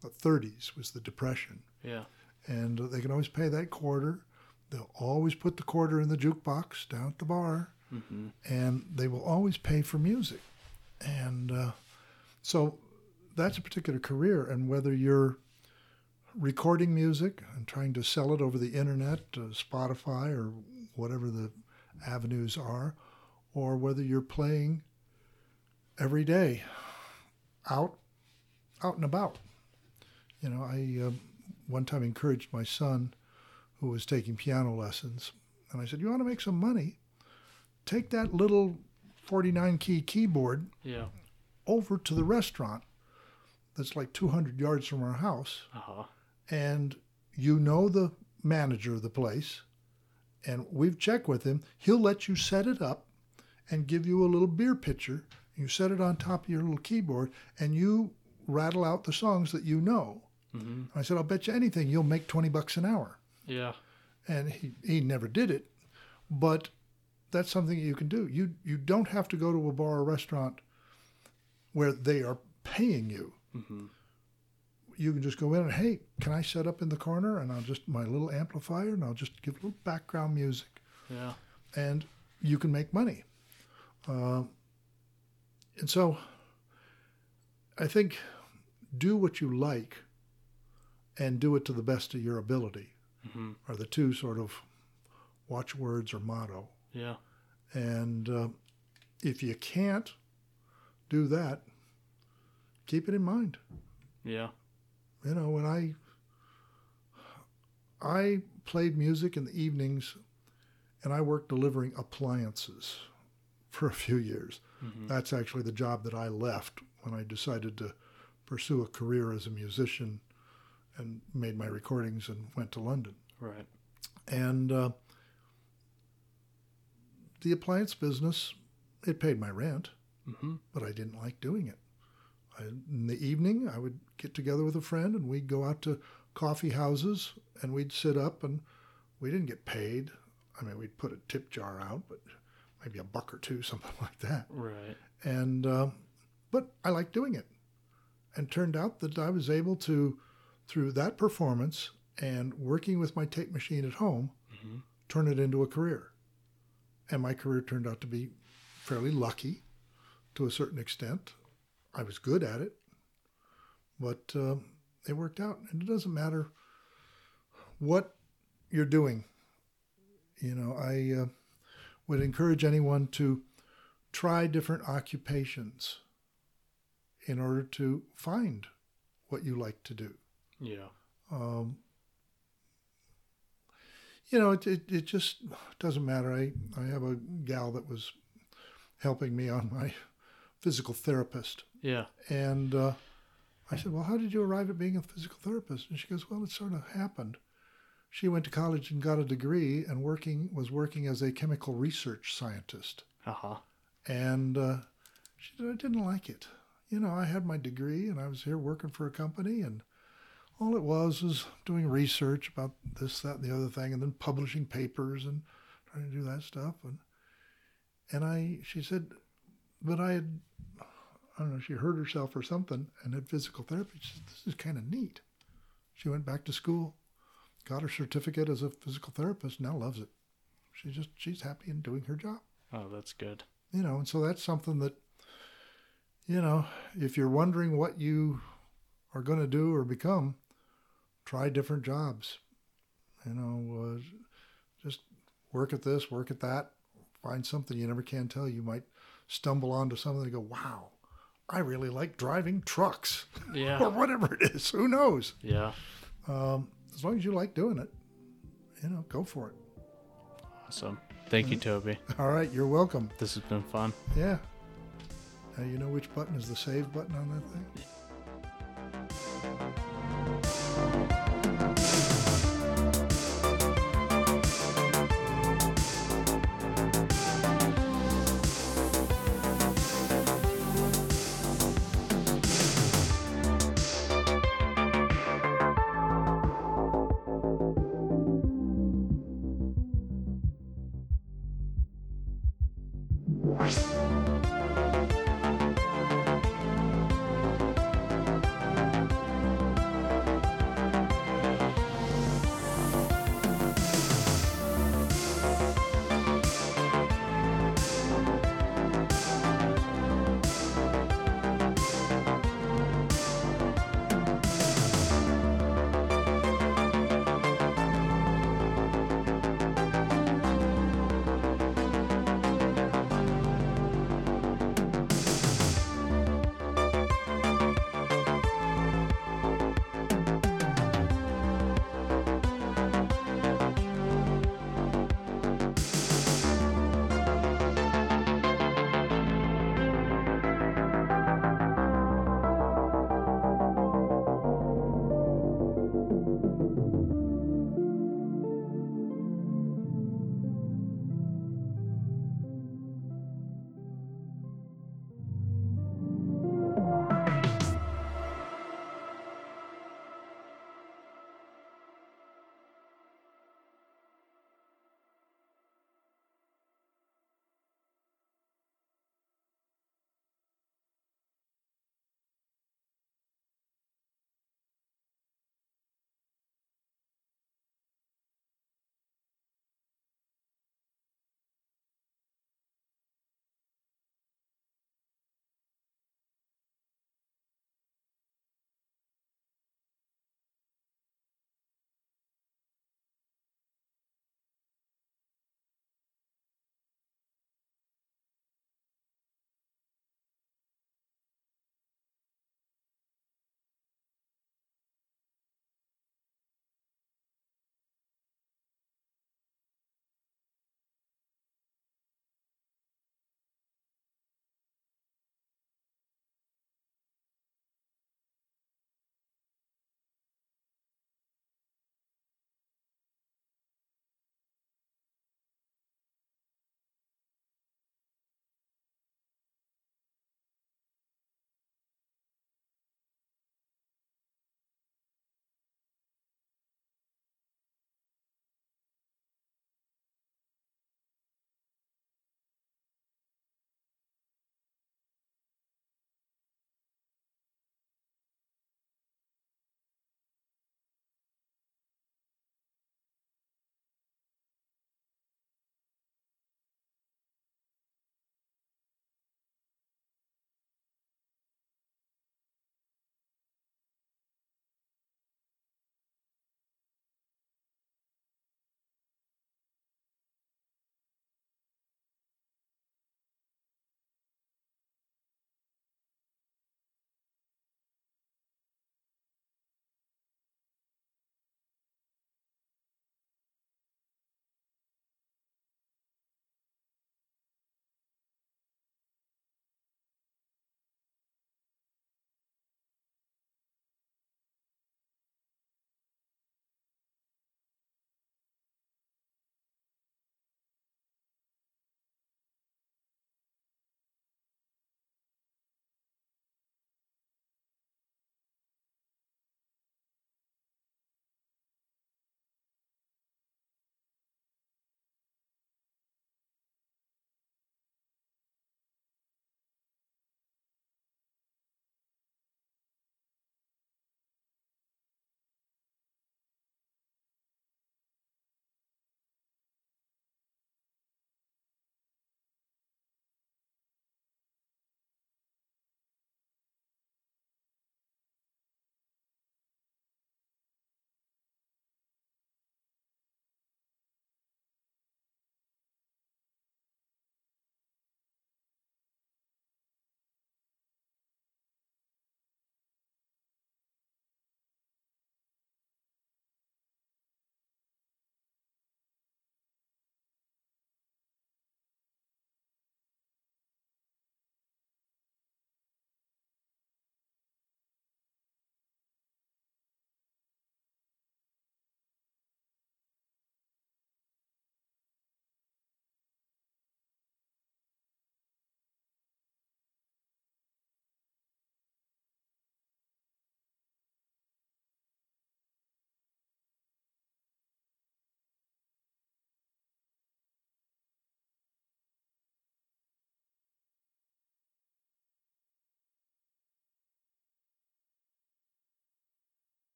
the 30s was the depression Yeah. and they can always pay that quarter they'll always put the quarter in the jukebox down at the bar Mm-hmm. and they will always pay for music and uh, so that's a particular career and whether you're recording music and trying to sell it over the internet uh, spotify or whatever the avenues are or whether you're playing every day out out and about. You know i uh, one time encouraged my son who was taking piano lessons and i said you want to make some money? Take that little 49 key keyboard Yeah. over to the restaurant that's like 200 yards from our house. Uh huh. and you know the manager of the place and we've checked with him. He'll let you set it up and give you a little beer pitcher. You set it on top of your little keyboard and you rattle out the songs that you know. Mm-hmm. i said i'll bet you anything you'll make 20 bucks an hour. Yeah. and he, he never did it but that's something you can do. You you don't have to go to a bar or restaurant where they are paying you Mm-hmm. you can just go in and hey can i set up in the corner and i'll just my little amplifier and i'll just give a little background music Yeah. and you can make money uh, and so i think do what you like and do it to the best of your ability Mm-hmm. are the two sort of watchwords or motto Yeah. and uh, if you can't do that keep it in mind Yeah. you know when i i played music in the evenings and i worked delivering appliances for a few years Mm-hmm. that's actually the job that i left when i decided to pursue a career as a musician and made my recordings and went to london Right. and uh, the appliance business it paid my rent Mm-hmm. but I didn't like doing it. I, in the evening, I would get together with a friend and we'd go out to coffee houses and we'd sit up and we didn't get paid. I mean, we'd put a tip jar out, but maybe a buck or two, something like that. Right. And uh, but I liked doing it, and turned out that I was able to, through that performance and working with my tape machine at home, Mm-hmm. turn it into a career. And my career turned out to be fairly lucky to a certain extent. I was good at it, but uh, it worked out. And it doesn't matter what you're doing. You know, I uh, would encourage anyone to try different occupations in order to find what you like to do. Yeah. Um, you know, it, it, it just doesn't matter. I, I have a gal that was helping me on my physical therapist. Yeah. And uh, I said, Well, how did you arrive at being a physical therapist? And she goes, Well, it sort of happened. She went to college and got a degree and working was working as a chemical research scientist. Uh huh. And uh, she said, I didn't like it. You know, I had my degree and I was here working for a company, and all it was was doing research about this, that, and the other thing, and then publishing papers and trying to do that stuff. And and I, she said, but I had, I don't know, she hurt herself or something and had physical therapy. She said, this is kind of neat. She went back to school, got her certificate as a physical therapist, now loves it. She's just, she's happy in doing her job Oh, that's good. you know, and so that's something that, you know, if you're wondering what you are going to do or become, try different jobs. You know, uh, just work at this, work at that, find something you never can tell. You might stumble onto something and go, wow, I really like driving trucks or whatever it is. Who knows? yeah. Um, as long as you like doing it, you know, go for it. Awesome. Thank you, Toby. All right, you're welcome. This has been fun. Yeah. Now you know which button is the save button on that thing?